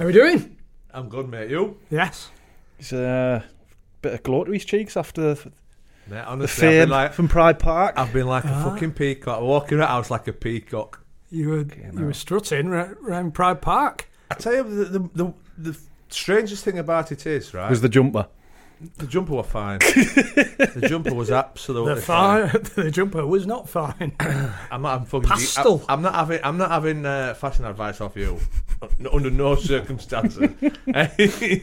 How are we doing? I'm good, mate. You? Yes. It's a bit of glow to his cheeks after Mate, the honestly, I've fame been like, from Pride Park. I've been like a ah. fucking peacock. Walking around house like a peacock. You were you were strutting ra- around Pride Park. I tell you, the the, the, the strangest thing about it is, right? was the jumper. The jumper was fine. the jumper was absolutely The fine. fire, the jumper was not fine. I'm not having fucking Pastel. I'm, I'm not having. I'm not having uh, fashion advice off you. Under no circumstances.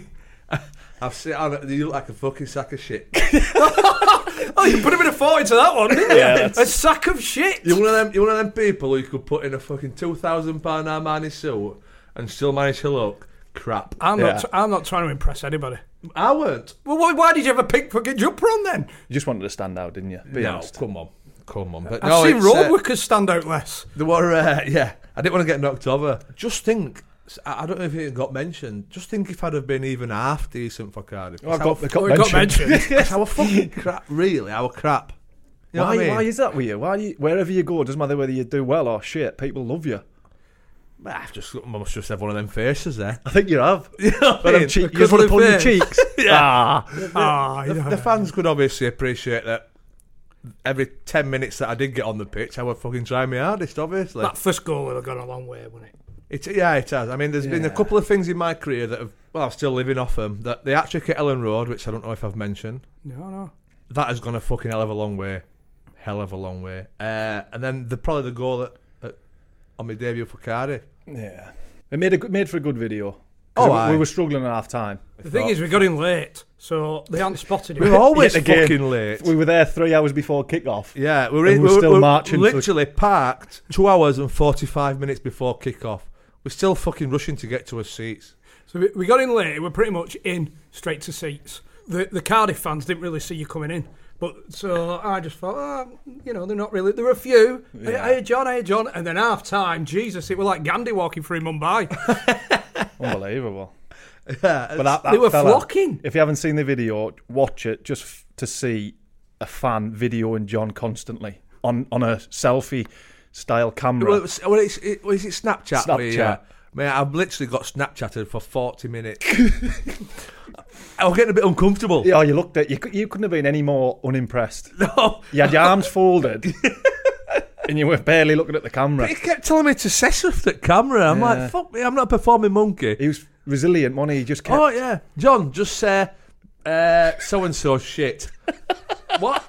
I've seen. I- You look like a fucking sack of shit. oh, you put a bit of thought into that one, didn't you? Yeah, that's- a sack of shit. You're one of them. You're one of them people who could put in a fucking two thousand pound Armani suit and still manage to look crap. I'm Yeah. not. I'm not trying to impress anybody. I weren't. Well, why, why did you have a pink fucking jumper on then? You just wanted to stand out, didn't you? Be no, honest. come on, come on. But I've no, seen road uh, workers stand out less. There were, uh, yeah. I didn't want to get knocked over. Just think. I I don't know if it got mentioned. Just think if I'd have been even half decent for Cardiff. Oh, I got, I got Oh, it got mentioned. mentioned. It's our fucking crap. Really, our crap. You know why, what I mean? why is that with you? Why do you, wherever you go, doesn't matter whether you do well or shit, people love you. I've just I must just have one of them faces there. I think you have. You know But cheek, you Because to pull your cheeks. Ah. Ah, The, know. the fans could obviously appreciate that. Every ten minutes that I did get on the pitch, I would fucking try my hardest. Obviously, that first goal would have gone a long way, wouldn't it? It's yeah, it has. I mean, there's been a couple of things in my career that have well, I'm still living off them. That the hat at Elland Road, which I don't know if I've mentioned, No, no. that has gone a fucking hell of a long way, hell of a long way. Uh, and then the probably the goal at, at, on my debut for Cardiff. Yeah. It made a made for a good video. Oh, we, we were struggling at half time. The thing is, we got in late, so they hadn't spotted We it. were always again, fucking late. We were there three hours before kick off. yeah, we were, in, we were we were still we were marching for- Literally parked two hours and forty five minutes before kick off. We're still fucking rushing to get to our seats. So we, we got in late. We're pretty much in straight to seats. The the Cardiff fans didn't really see you coming in, but so I just thought, oh, ah, you know, they're not really. There were a few. Hey, Yeah. hey, John, hey, John, and then half time, Jesus, it was like Gandhi walking through Mumbai. Unbelievable. Yeah, But that, that they were fella, flocking. If you haven't seen the video, watch it just f- to see a fan videoing John constantly on, on a selfie style camera. Well, it was, well, it's, it, was it Snapchat? Uh, Snapchat. Where. Man, I've literally got Snapchatted for 40 minutes. I was getting a bit uncomfortable. yeah, you looked at you. You couldn't have been any more unimpressed. No. You had your arms folded, and you were barely looking at the camera. He kept telling me to cess with the camera. I'm Yeah. like, fuck me, I'm not a performing monkey. He was resilient, wasn't he? He just kept. Oh, yeah. John, just say, uh, so and so shit. what?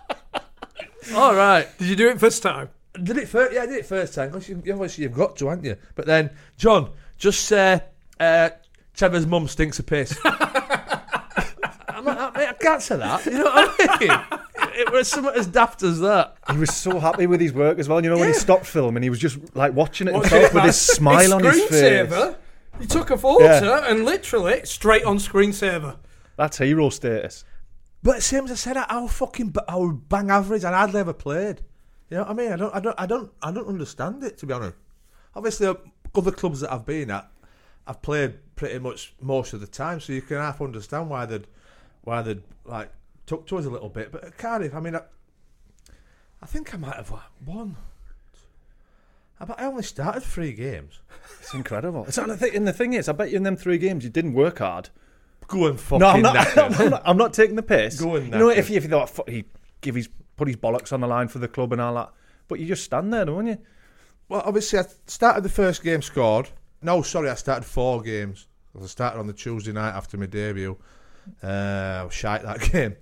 All right. Did you do it first time? Did it first? Yeah, I did it first time. Because you, obviously you've got to, haven't you? But then, John, just say, uh, Trevor's mum stinks of piss. I'm like, mate, I can't say that. You know what I mean? It was something as daft as that. He was so happy with his work as well. You know, when he stopped filming, he was just like watching it What's himself it, with man? his smile on his face. Screensaver. You took a photo Yeah. and literally straight on screensaver. That's hero status. But same as I said, our fucking our bang average, and hardly ever played. You know what I mean? I don't, I don't, I don't, I don't understand it to be honest. Obviously, uh, other clubs that I've been at, I've played pretty much most of the time, so you can half understand why they'd, why they'd like took to us a little bit. But at Cardiff, I mean, I, I think I might have won. I, bet I only started three games. It's incredible. It's not, the thing- and the thing is, I bet you in them three games you didn't work hard. Go and fucking No, I'm not. knackers. I'm not, I'm not taking the piss. Go and. you know, if you, if you thought "Fuck, he give his put his bollocks on the line for the club and all that. But you just stand there, don't you? Well, obviously, I started the first game scored. No, sorry, I started four games. I started on the Tuesday night after my debut. Uh, I was shite that game.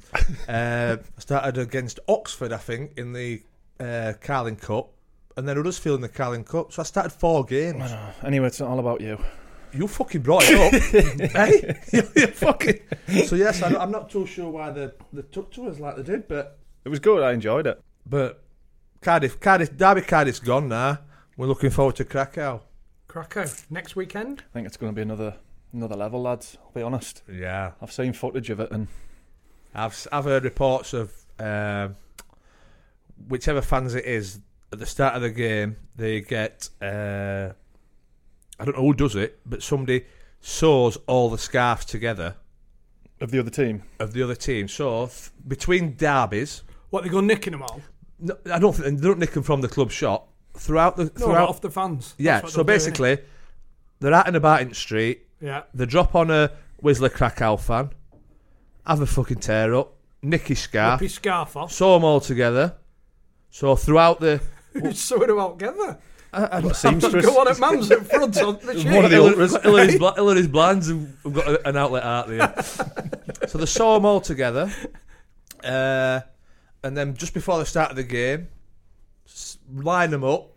uh, I started against Oxford, I think, in the uh, Carling Cup, and then Huddersfield in the Carling Cup. So I started four games. Anyway, it's not all about you. You fucking brought it up, hey? You, you fucking. So yes, I, I'm not too sure why they, they took to us like they did, but It was good. I enjoyed it. but Cardiff, Cardiff, Derby, Cardiff's gone now. We're looking forward to Krakow. Krakow next weekend. I think it's going to be another another level, lads. I'll be honest. Yeah, I've seen footage of it, and I've s- I've heard reports of um, whichever fans it is at the start of the game they get uh, I don't know who does it, but somebody sews all the scarves together of the other team. of the other team. So th- between derbies, What they go nicking them all? no, I don't think they don't nick them from the club shop throughout the No, throughout. off the fans. Yeah, so they'll do, basically they're out and about in the street. yeah. They drop on a Wisla Krakow fan, have a fucking tear up, nick his scarf, Rip his scarf off. sew them all together. So throughout the Who's sewing them all together? I, I, Seamstress. Go on at Mams in front on the sheet. One of the ultras. Hillary's, Bla- Hillary's Blinds have have got an outlet out there. so they sew them all together, uh, and then just before the start of the game, s- line them up,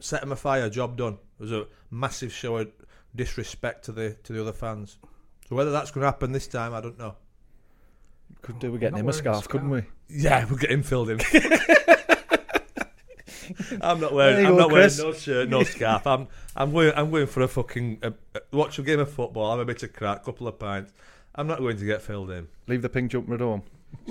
set them afire. Job done. It was a massive show of disrespect to the to the other fans. So whether that's going to happen this time, I don't know. Could do with getting Not him a wearing a scarf, couldn't we? Yeah, we'll get him filled in. I'm not wearing. you I'm go, not wearing no shirt, no scarf. I'm. I'm going. I'm going for a fucking uh, watch a game of football. Have a bit of crack, couple of pints. I'm not going to get filled in. Leave the pink jumper at home.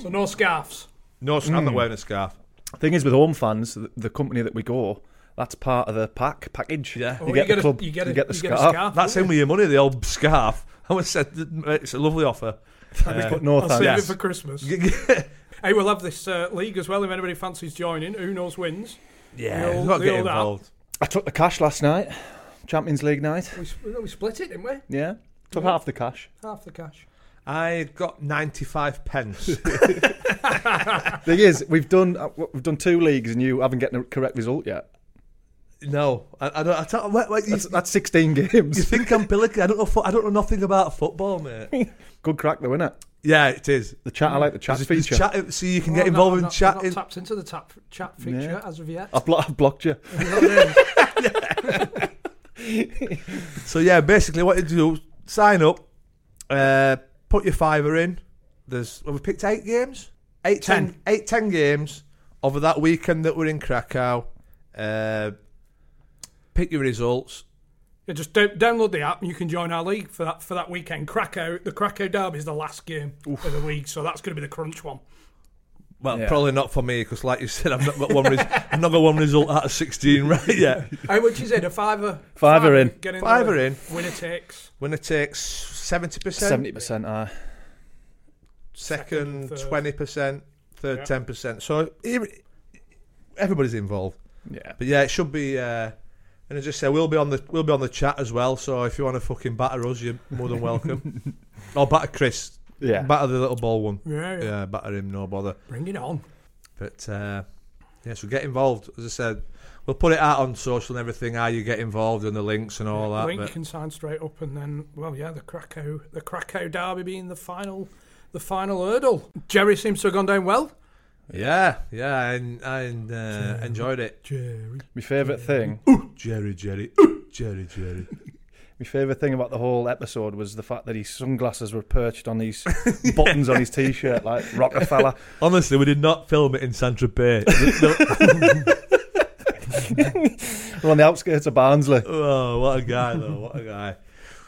So no scarves. No, I'm not wearing a scarf. Thing is, with home fans, the, the company that we go, that's part of the pack package. Yeah. Oh, you get get the a- club, you get a- you get the you get a scarf. scarf. That's in with your money. The old scarf. I was said it's a lovely offer. But no I'll save thanks. it for Christmas. Hey, we'll have this uh, league as well. If anybody fancies joining, who knows wins? yeah, The old- we've got to get old app. involved. I took the cash last night. Champions League night. We, we split it, didn't we? Yeah. Took Yeah. half the cash. Half the cash. I got 95 pence. Thing is, we've done uh, we've done two leagues and you haven't gotten a correct result yet. no, I, I don't. I tell, what, what, you, That's, that's 16 you think I'm pillocky? I don't know. I don't know nothing about football, mate. Good crack though, innit? Yeah, it is. The chat, I like the chat There's- there's feature. chat- so you can Oh, get involved not, in I've not, I've chatting. not tapped into the tap, chat feature Yeah. as of yet. I've, blo- I've blocked you. So yeah, basically what you do, sign up, uh, put your fiver in. There's well, we picked eight games, eight ten, Ten. eight ten games over that weekend that we're in Krakow. Uh, pick your results. Yeah, just do- download the app and you can join our league for that for that weekend. Krakow, the Krakow Derby is the last game of the league, so that's going to be the crunch one. Well, Yeah. probably not for me because, like you said, I've not got one. Res- I've not got one result out of sixteen right yet. Hey, which is it? A fiver? Fiver in. Get in Fiver in. Winner takes. Winner takes seventy percent, 70%. Uh, second Second, twenty percent, third Yeah. ten percent. So everybody's involved. yeah. But yeah, it should be. Uh, and as I say, we'll be on the we'll be on the chat as well. So if you want to fucking batter us, you're more than welcome. or batter Chris, Yeah. batter the little ball one. Yeah, yeah. Yeah, batter him, no bother. Bring it on. But uh, yeah, so get involved. As I said, we'll put it out on social and everything. How you get involved and the links and all that. Link but- can sign straight up, and then well, yeah, the Krakow, the Krakow Derby being the final, the final hurdle. Jerry seems to have gone down well. yeah, yeah, and I uh, enjoyed it. Jerry. My favourite thing, Ooh, Jerry, Jerry, ooh, Jerry, Jerry. my favourite thing about the whole episode was the fact that his sunglasses were perched on these buttons on his t-shirt like Rockefeller. Honestly, we did not film it in Saint Tropez. We're on the outskirts of Barnsley. oh, what a guy though! What a guy.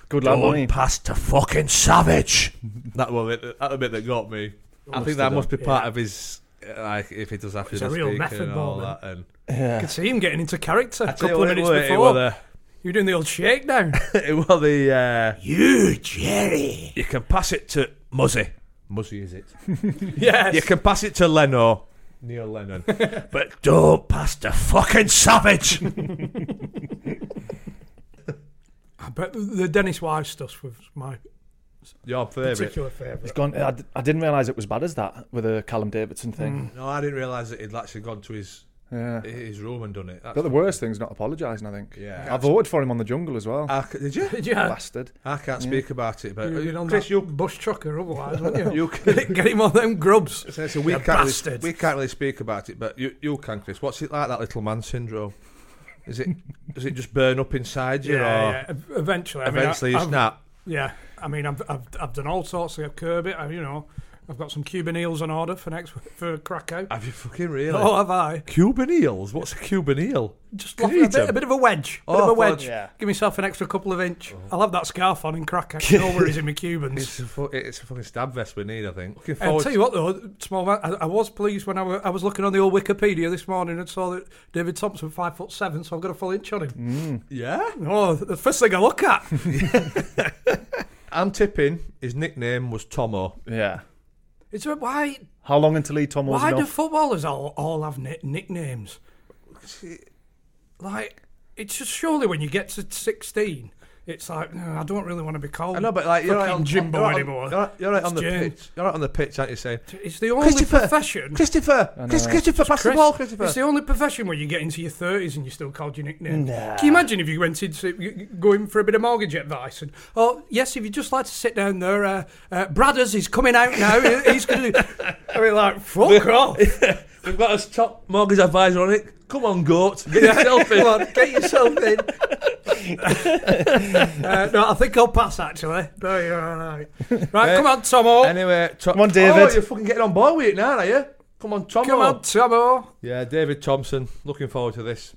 Good lad, wasn't he? pass to fucking savage. that was it. That the bit that got me. I think that must be part Yeah. of his. uh, Like if he does have It's the a real speaking method and all ball, that, and yeah. I Yeah. could see him getting into character a you couple of minutes were, it before. the- You were doing the old shakedown. it was the uh, you Jerry. You can pass it to Muzzy. Muzzy is it? yes. You can pass it to Leno. Neil Lennon. but don't pass to fucking savage. I bet the Dennis Wise stuff was my Your favourite? particular He's favourite. gone. I, d- I didn't realise it was bad as that with the Callum Davidson thing. Mm. No, I didn't realise that he'd actually gone to his Yeah. his Roman and done it. That's But the worst thing's not apologising. I think. Yeah. I voted for him on the jungle as well. I c- did you? Did you? Bastard. I can't speak about it, but You'd been on Chris, that you bush trucker otherwise, wouldn't you? you can. Get him on them grubs. So so we You can't really, bastard. we can't really speak about it, but you you can, Chris. What's it like that little man syndrome? Is it does it just burn up inside you, or Yeah, yeah. Eventually, I mean, eventually I, you I've- snap? Yeah, I mean, I've, I've I've done all sorts of curb it. I, you know, I've got some Cuban eels on order for next for Krakow. Have you fucking really? Oh, have I? Cuban eels? What's a Cuban eel? Just like a bit, a bit of a wedge. Oh, bit of oh, a I thought- wedge. yeah. Give myself an extra couple of inch. Oh. I'll have that scarf on in Krakow. No worries in my Cubans. It's a, fu- it's a fucking stab vest we need, I think. Looking I'll tell you what though, small man, I, I was pleased when I, wa- I was looking on the old Wikipedia this morning and saw that David Thompson five foot seven, so I've got a full inch on him. Mm. yeah, Oh, the first thing I look at. I'm tipping his nickname was Tomo. Yeah. Is there, why How long until he Tom was why do enough? footballers all, all have ni- nicknames? Like, it's just surely when you get to sixteen, it's like no, I don't really want to be called. I know, but like you're right fucking on Jimbo you're right on- anymore. You're right, you're right on the James. pitch. You're right on the pitch, aren't you? Saying It's the only Christopher, profession. Christopher, Chris, Christopher, pass the ball, Christopher. It's the only profession where you get into your thirties and you still called your nickname. Can you imagine if you went into going for a bit of mortgage advice and oh yes, if you just like to sit down there, uh, uh, Bradders is coming out now. He's going to. I mean, like fuck off. We've got a top mortgage advisor on it. Come on, goat, get yourself in. Come on, get yourself in. uh, no, I think I'll pass actually. No, you're all right. Right, come on, Tomo. Anyway, to- Come on, David. Oh, you're fucking getting on board with it now, are you? Come on, Tomo. Come on, Tomo. Yeah, David Thompson. Looking forward to this.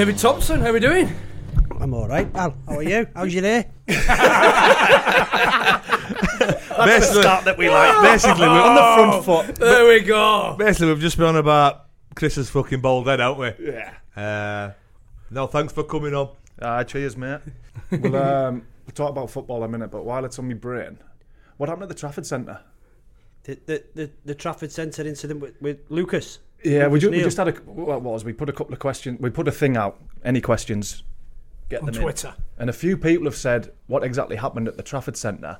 David Thompson, how are we doing? I'm all right, pal. How are you? How's your day? That's the start that we like. Basically, we're on the front foot. There we go. Basically, we've just been on about Chris's fucking bald head, haven't we? Yeah. Uh, no, thanks for coming on. Ah, cheers, mate. we'll, um, we'll talk about football in a minute, but while it's on my brain, what happened at the Trafford Centre? The the the, the Trafford Centre incident with, with Lucas. Yeah, we, Lucas ju- we just had a. What was we put a couple of questions. We put a thing out. Any questions? Get On them in. Twitter. And a few people have said what exactly happened at the Trafford Centre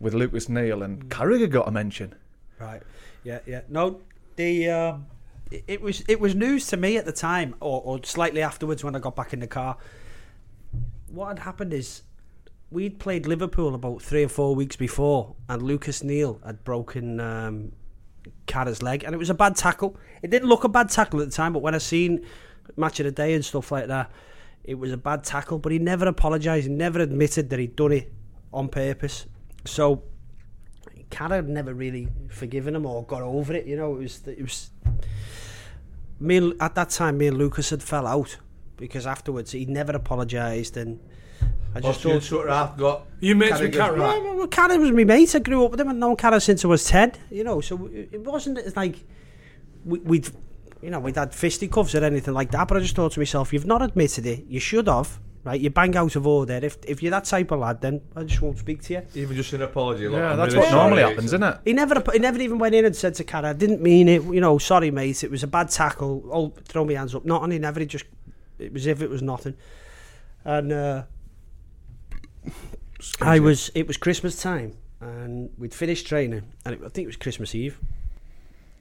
with Lucas Neill and Carragher got a mention. Right. Yeah, yeah. No, the um, it, it was it was news to me at the time, or, or slightly afterwards when I got back in the car. What had happened is we'd played Liverpool about three or four weeks before, and Lucas Neill had broken um, Carra's leg, and it was a bad tackle. It didn't look a bad tackle at the time, but when I seen match of the day and stuff like that, it was a bad tackle. But he never apologised. Never admitted that he'd done it on purpose. So Carra never really forgiven him or got over it. You know, it was it was me and, at that time. Me and Lucas had fell out because afterwards he never apologised, and I just Just you thought. sort of half got. You mates with Carragher's Carragher? back. Yeah, well, Carra was my mate. I grew up with him and known Carra since I was ten. You know, so it it wasn't as like we, we'd, you know, we'd had fisticuffs or anything like that. But I just thought to myself, you've not admitted it. You should have. Right, you bang out of order. If if you're that type of lad, then I just won't speak to you. Even just an apology. Look, Yeah, I'm that's really what sorry. normally happens, isn't it? He never, he never even went in and said to Carra, "I didn't mean it." You know, sorry, mate. It was a bad tackle. I'll throw my hands up. Not only never. He just, it was as if it was nothing. And uh, I was. It was Christmas time, and we'd finished training, and it, I think it was Christmas Eve.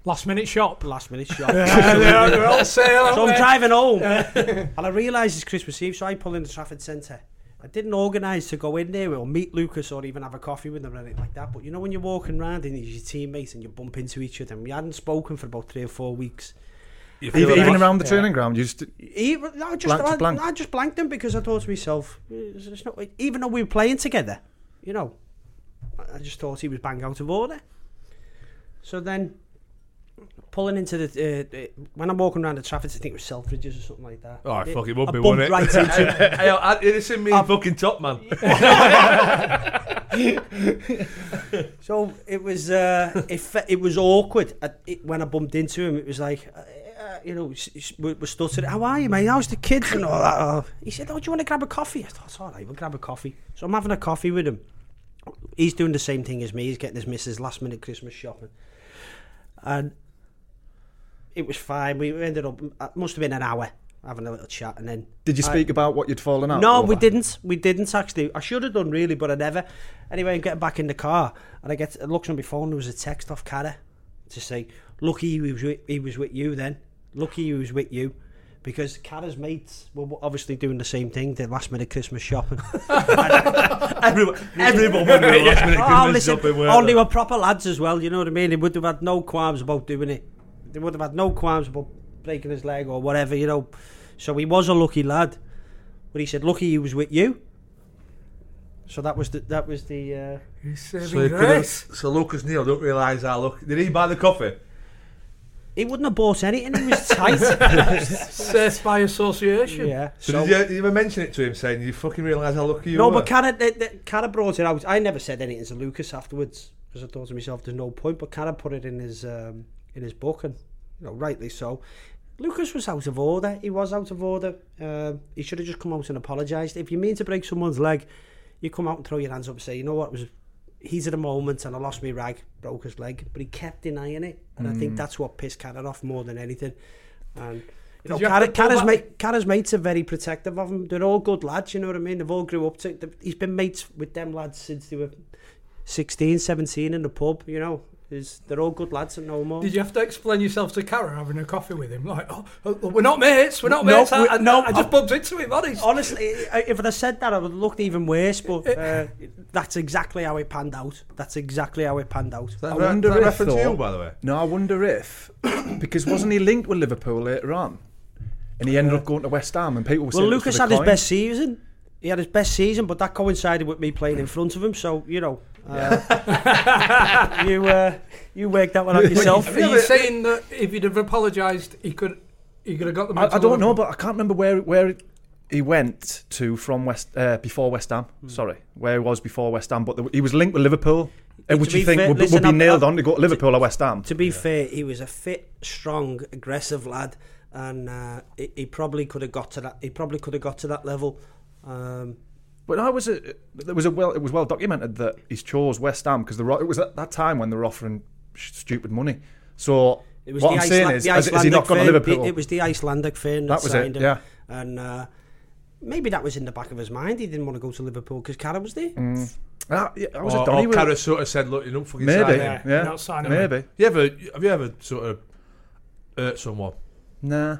Last minute shop. Last minute shop. yeah, they're all sale. so I'm they? driving home, and I realise it's Christmas Eve, so I pull in the Trafford Centre. I didn't organise to go in there or meet Lucas or even have a coffee with him or anything like that. But you know when you're walking around and he's your teammate and you bump into each other, and we hadn't spoken for about three or four weeks. You feel Even, like- even around the training ground, you just Even, I just Blank I, blank. I just blanked him because I thought to myself, it's, it's not, even though we were playing together, you know, I- I just thought he was bang out of order. So then, pulling into the uh, uh, when I'm walking around the traffic, I think it was Selfridges or something like that. Oh, It- fuck, it would I be, bumped wouldn't it? right into Hey, I, it's in me fucking top man. So it was uh, it it was awkward at, it, when I bumped into him. It was like uh, uh, you know, s- s- we we're stuttering. How are you, mate? How's the kids and all that? Oh. He said, "Oh, do you want to grab a coffee?" I thought, "It's all right. We'll grab a coffee." So I'm having a coffee with him. He's doing the same thing as me. He's getting his missus last minute Christmas shopping, and it was fine. We ended up. It must have been an hour having a little chat, and then Did you I- speak about what you'd fallen out? no, we didn't. We didn't actually. I should have done really, but I never. Anyway, I'm getting back in the car, and I get I looked on my phone. There was a text off Carra to say, "Lucky he was with, he was with you then. Lucky he was with you." Because Carra's mates were obviously doing the same thing, the last minute Christmas shopping. everyone, everyone would do last minute oh, Christmas listen, shopping, weren't oh, they? they were proper lads as well, you know what I mean? They would have had no qualms about doing it. They would have had no qualms about breaking his leg or whatever, you know. So he was a lucky lad. But he said, lucky he was with you. So that was the that was the uh, So, he could've- so Lucas Neill don't realise how look. Did he buy the coffee? He wouldn't have bought anything, he was tight. Safe by association. yeah. So, So, did, you, did you ever mention it to him, saying you fucking realise how lucky you no, were? No, but Carra, the, the, Carra brought it out. I never said anything to Lucas afterwards because I thought to myself, "There's no point." But Carra put it in his um, in his book, and you know, rightly so. Lucas was out of order. He was out of order. Um, he should have just come out and apologised. If you mean to break someone's leg, you come out and throw your hands up and say, "You know what? It was he's at a moment, and I lost my rag, broke his leg." But he kept denying it, and I think hmm. that's what pissed Carra off more than anything. And you know, you have Carra, to pull Carra's, back- mate, mates are very protective of him. They're all good lads, you know what I mean? They've all grew up to. He's been mates with them lads since they were 16, 17 in the pub, you know. Is They're all good lads and no more. Did you have to explain yourself to Karen having a coffee with him? Like, oh, oh, we're not mates, we're not No, mates. I, we- I, no, I just bumped into him, honest. Honestly, if I'd have said that, I would have looked even worse, but uh, that's exactly how it panned out. That's exactly how it panned out. That, I wonder that if, reference to you, by the way. No, I wonder if because wasn't he linked with Liverpool later on, and he ended up going to West Ham, and people were Well, saying it was Lucas had the his best season. He had his best season, but that coincided with me playing in front of him. So you know, uh, you uh, you worked that one out yourself. Are you saying that if he'd have apologised, he could he could have got them? I, I don't know, but I can't remember where where he went to from West uh, before West Ham. Hmm. Sorry, where he was before West Ham, but the, he was linked with Liverpool. Uh, To which you think fair- would, listen, would be I'm- nailed I'm- on to go to Liverpool or West Ham? To be fair, he was a fit, strong, aggressive lad, and uh, he, he probably could have got to that. He probably could have got to that level. Um, But I was a, there was a well it was well documented that he's chose West Ham because the it was at that time when they were offering sh- stupid money. So it was what the I'm saying Iceland- is, the has, has he not gone to Liverpool? It, it was the Icelandic firm that, That was it, him, yeah. and uh, maybe that was in the back of his mind. He didn't want to go to Liverpool because Carra was there. Ah, yeah, I was or, a Donny. or Carra sort of said, look, you don't fucking maybe, sign yeah, him. you're not signing him. maybe. You ever, have you ever sort of hurt someone? Nah,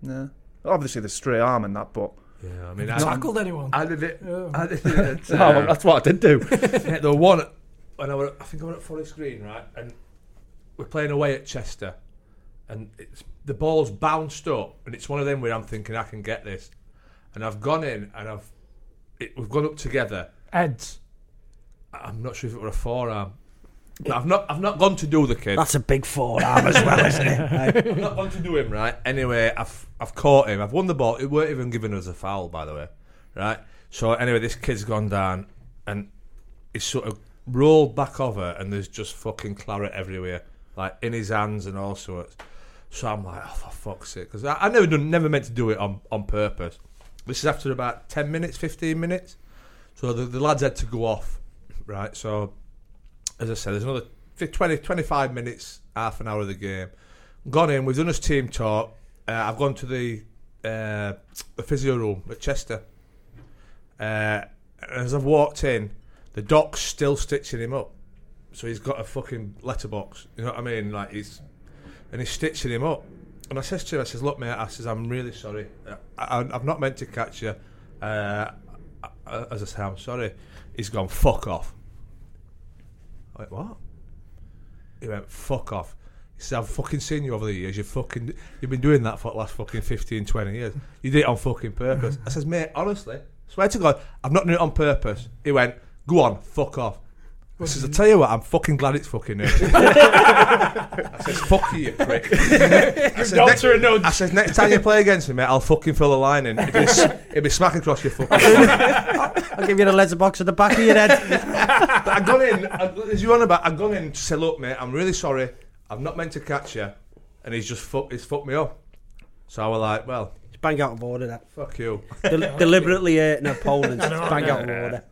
nah. Obviously, the straight arm and that, but Yeah, I mean, I, Tackled anyone? I did it. Yeah. I did it. At, oh, uh, that's what I did do. yeah, the one when I were, I think I were at Forest Green, right, and we're playing away at Chester, and it's the ball's bounced up, and it's one of them where I'm thinking I can get this, and I've gone in and I've, it, we've gone up together. Heads. I'm not sure if it were a forearm. But I've not, I've not gone to do the kid. That's a big forearm as well, isn't it? I've not gone to do him right. Anyway, I've I've caught him. I've won the ball. It weren't even given us a foul, by the way. Right. So anyway, this kid's gone down, and he's sort of rolled back over, and there's just fucking claret everywhere, like in his hands and all sorts. So I'm like, oh for fuck's sake, because I, I never done, never meant to do it on on purpose. This is after about ten minutes, fifteen minutes. So the, the lads had to go off, right? So as I said, there's another 20, 25 minutes, half an hour of the game. Gone in, we've done his team talk. Uh, I've gone to the uh, the physio room at Chester. Uh, as I've walked in, the doc's still stitching him up. So he's got a fucking letterbox. You know what I mean? Like he's and he's stitching him up. And I says to him, I says, "Look, mate, I says I'm really sorry. I, I've not meant to catch you. Uh, I- as I say, I'm sorry." He's gone fuck off. Went, what? He went, fuck off. He said, I've fucking seen you over the years. You fucking, you've been doing that for the last fucking 15, 20 years. You did it on fucking purpose. I says, mate, honestly, swear to God, I've not done it on purpose. He went, go on, fuck off. I says, I tell you what, I'm fucking glad it's fucking him. I says, fuck you, you prick. I says, next, Doctor a nudge. I says, next time you play against me, mate, I'll fucking fill the line in. It'll be, s- it'll be smacking across your fucking I'll give you the letterbox at the back of your head. But I gone in, I- as you on about, I gone in to say, look, mate, I'm really sorry. I've not meant to catch you. and he's just fucked. He's fucked me up. So I was like, well, It's bang out of order. That fuck you. Del- deliberately hurting opponents. I know, bang yeah. out of order.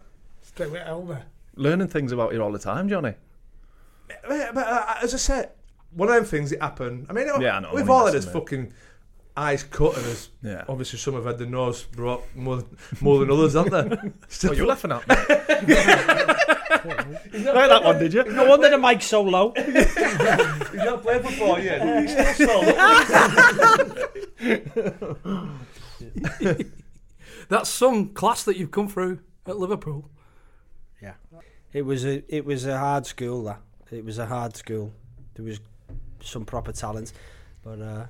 Stay with Elmer. Learning things about you all the time, Johnny. But, but uh, as I said, one of them things that happen. I mean, Yeah, I know, we've I mean, all had that's his fucking eyes cut, and his, Yeah. obviously some have had the nose brought more, more than others, haven't they? Still, Oh, you're laughing at me. like that one, did you? No wonder the mic's so low. He's not played before yet. He's still so- That's some class that you've come through at Liverpool. Yeah, it was a it was a hard school. That it was a hard school. There was some proper talent, but uh,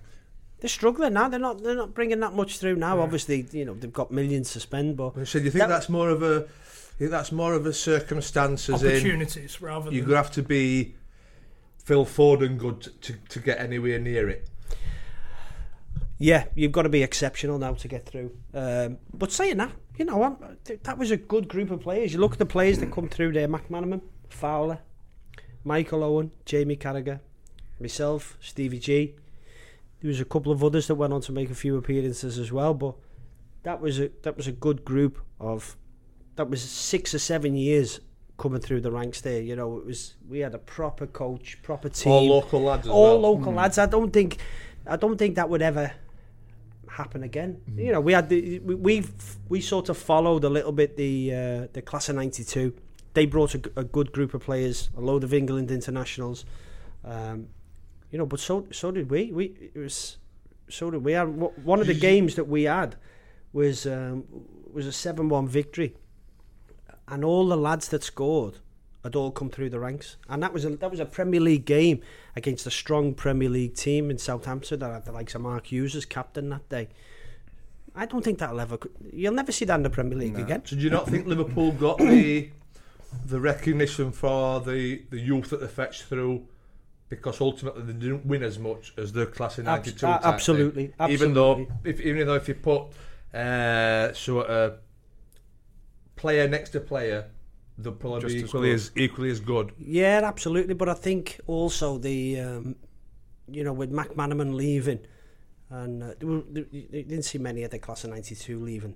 they're struggling now. They're not they're not bringing that much through now. Obviously, you know they've got millions to spend, but So do you think That- that's more of a? Think that's more of a circumstance as in Opportunities rather you than. have to be Phil Ford and good to, to get anywhere near it. yeah, you've got to be exceptional now to get through. Um, but saying that, you know what? Th- That was a good group of players. You look at the players that come through there: McManaman, Fowler, Michael Owen, Jamie Carragher, myself, Stevie G. There was a couple of others that went on to make a few appearances as well, but that was a that was a good group of that was six or seven years coming through the ranks there. You know, it was we had a proper coach, proper team, All local lads as all well. local hmm. lads. I don't think I don't think that would ever happen again. You know, we had the we we, we sort of followed a little bit the uh, the class of '92. They brought a good group of players, a load of England internationals. Um, you know, but so so did we. We it was so did we. One of the games that we had was um, was a seven-one victory, and all the lads that scored had all come through the ranks, and that was a that was a Premier League game against a strong Premier League team in Southampton that had the likes of Mark Hughes as captain that day. I don't think that'll ever. You'll never see that in the Premier League again. So do you not think Liverpool got the the recognition for the, the youth that they fetched through? Because ultimately they didn't win as much as the class in Abs- '92. uh, type thing. absolutely, Even though, if, even though if you put uh, sort of player next to player, they'll probably Just be equally good. as, equally as good. Yeah, absolutely. But I think also the, um, you know, with McManaman leaving, and uh, there were, didn't see many of the class of '92 leaving.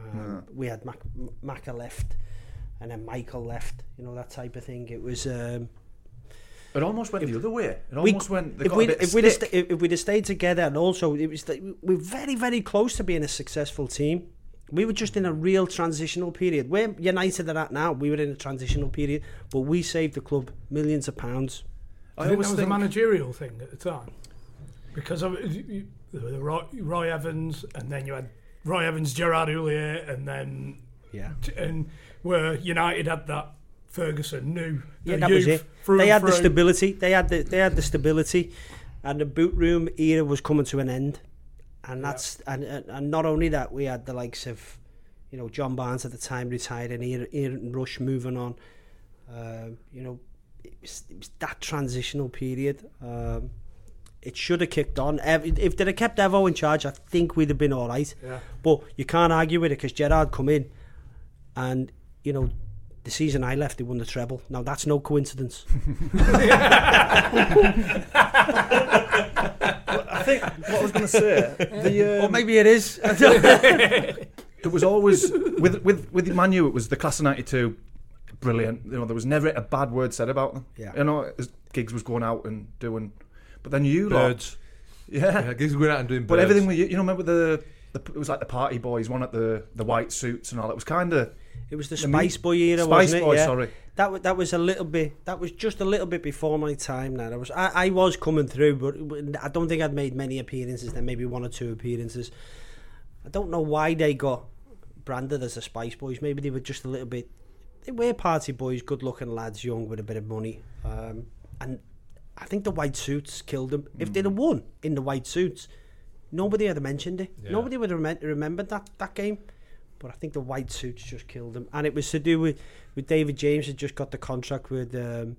Um, We had Mac, Macca left, and then Michael left. You know that type of thing. It was. Um, It almost went the other way. It we- almost went. They if we a bit of if we'd have if we'd have stayed together, and also it was the, we're very very close to being a successful team. We were just in a real transitional period. Where United are at now, we were in a transitional period, but we saved the club millions of pounds. I I think always that was think a managerial thing at the time because of, you, you, there were the Roy, Roy Evans, and then you had Roy Evans, Gerard Houllier, and then Yeah. and where United had that Ferguson knew Yeah, that youth was it. through They and had the stability. They had the they had the stability, and the boot room era was coming to an end. And that's and, and and not only that, we had the likes of, you know, John Barnes at the time retired, and Ian Rush moving on. Um, you know, it was, it was that transitional period. Um, it should have kicked on. If they'd have kept Evo in charge, I think we'd have been all right. Yeah. But you can't argue with it because Gerard come in, and you know, the season I left, they won the treble. Now that's no coincidence. I think what I was going to say. The, um, or maybe it is. it was always with with with Manu. It was the class of '92. Brilliant. You know, there was never a bad word said about them. Yeah. You know, as Giggs was going out and doing, but then you lot, Birds. yeah. Yeah, Giggs going out and doing But everything with you, you know, remember the, the it was like the party boys, one at the the white suits and all. It was kind of it was the Spice Boy era, Spice wasn't it? Boy, yeah. sorry. That was that was a little bit. That was just a little bit before my time. Now I was I, I was coming through, but I don't think I'd made many appearances. Then maybe one or two appearances. I don't know why they got branded as the Spice Boys. Maybe they were just a little bit. They were party boys, good-looking lads, young with a bit of money, um, and I think the white suits killed them. If they'd have won in the white suits, nobody had mentioned it. Yeah. Nobody would have remem- remembered that that game. But I think the white suits just killed him, and it was to do with, with David James had just got the contract with um,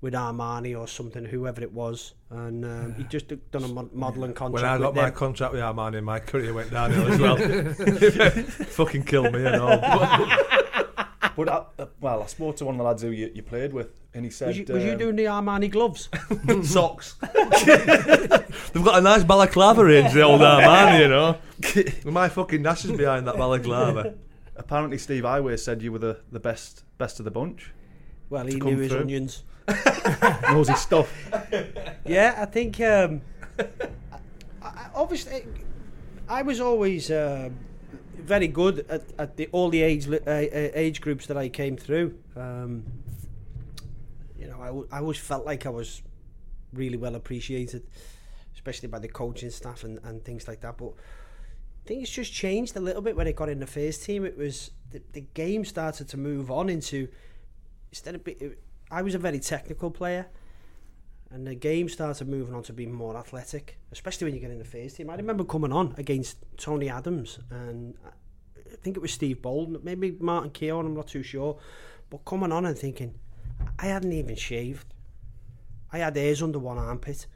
with Armani or something, whoever it was, and um, he just done a mo- modelling contract. When I got my them. contract with Armani, my career went downhill as well. Fucking killed me and all. But, but I, uh, well, I spoke to one of the lads who you, you played with, and he said, Was you, was you um, doing the Armani gloves? Socks. They've got a nice balaclava range, the old Armani, you know. My fucking dash is behind that balaclava. Apparently, Steve Heighway said you were the, the best best of the bunch. Well, he knew his through. onions. Knows his stuff. Yeah, I think um, I, I- obviously I was always uh, very good at, at the all the age uh, uh, age groups that I came through. Um, you know, I, w- I always felt like I was really well appreciated, especially by the coaching staff and, and things like that. But things just changed a little bit when it got in the first team. It was the, the game started to move on into instead of be, I was a very technical player and the game started moving on to be more athletic, especially when you get in the first team. I remember coming on against Tony Adams and uh, I think it was Steve Bolden, maybe Martin Keown, I'm not too sure, but coming on and thinking, I hadn't even shaved. I had hairs under one armpit.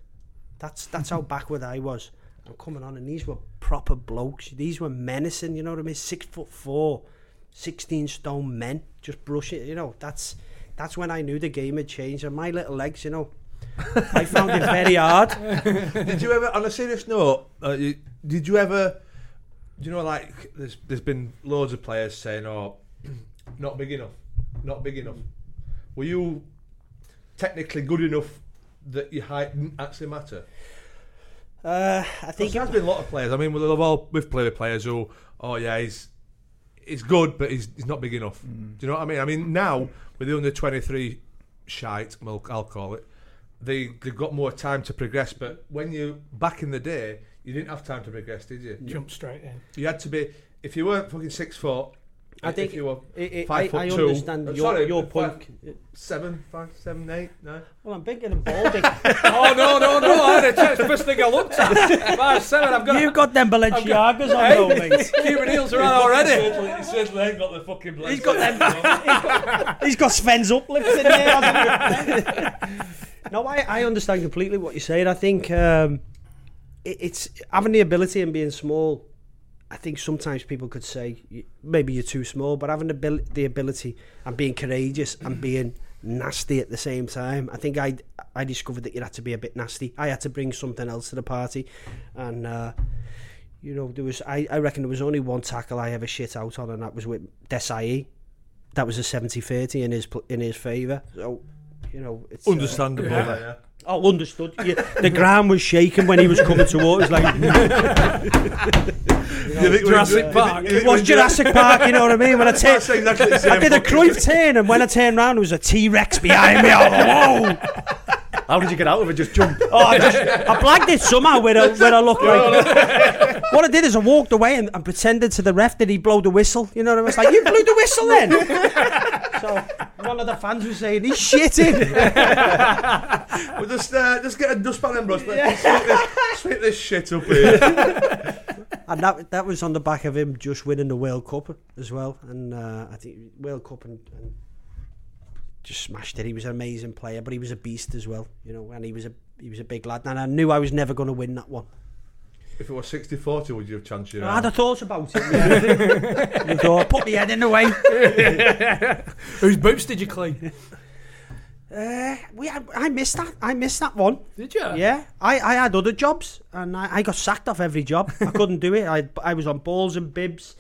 That's that's how backward I was. I'm coming on and these were proper blokes. These were menacing, you know what I mean? Six foot four, 16 stone men, just brushing, you know, that's that's when I knew the game had changed. And my little legs, you know, I found it very hard. Did you ever, on a serious note, uh, you, did you ever, do you know, like, there's there's been loads of players saying, oh, not big enough, not big enough. Were you technically good enough that your height didn't actually matter? Uh, I think there's been a lot of players. I mean, we've all we've played with players who, oh yeah, he's he's good, but he's he's not big enough. Do you know what I mean? I mean, now with the under twenty three shite, well, I'll call it, they they've got more time to progress. But when you back in the day, you didn't have time to progress, did you? Jump straight in. You had to be if you weren't fucking six foot. I think if you were I, I, five I, foot I two, understand uh, your, sorry, your five- point. seven, five, seven, eight, nine. Well, I'm bigger than Baldy. Oh no no no! I had a chance. First thing I looked at. Five seven. I've got. You've got them Balenciagas on, Hey, though, mate. Cuban heels are on already. He certainly ain't got the fucking. He's got them. He's got Sven's uplifts in there. No, I, I understand completely what you're saying. I think um, it, it's having the ability and being small. I think sometimes people could say maybe you're too small, but having the, abil- the ability and being courageous and being nasty at the same time. I think I I discovered that you had to be a bit nasty. I had to bring something else to the party, and. Uh, you know, there was I, I reckon there was only one tackle I ever shit out on, and that was with Desailly. That was a 70-30 in his in his favour. So, you know, it's uh, Understandable. Yeah. yeah. oh, understood. Yeah, the ground was shaking when he was coming towards. Like You think Jurassic when- Park. it was Jurassic Park. You know what I mean? When I turned, exactly. I did a fucking- Cruyff turn, and when I turned round, there was a T Rex behind me. Oh, whoa! How did you get out of it? Just jump. Oh, I, just, I blagged it somehow when I, when I looked like. what I did is I walked away and, and pretended to the ref that he blew the whistle. You know what I mean? It's like, you blew the whistle then? So one of the fans was saying, he's shitting. We'll just, uh, just get a dustpan and brush. Let's sweep, this, sweep this shit up here. and that that was on the back of him just winning the World Cup as well. And uh, I think World Cup and, and just smashed it. He was an amazing player, but he was a beast as well. You know, and he was a he was a big lad. And I knew I was never going to win that one. If it was 60 40, would you have chanced your I had arm? a thought about it. Yeah. You thought, put my head in the way. Whose boots did you clean? Uh, we had, I missed that. I missed that one. Did you? Yeah, I, I had other jobs and I, I got sacked off every job. I couldn't do it. I I was on balls and bibs.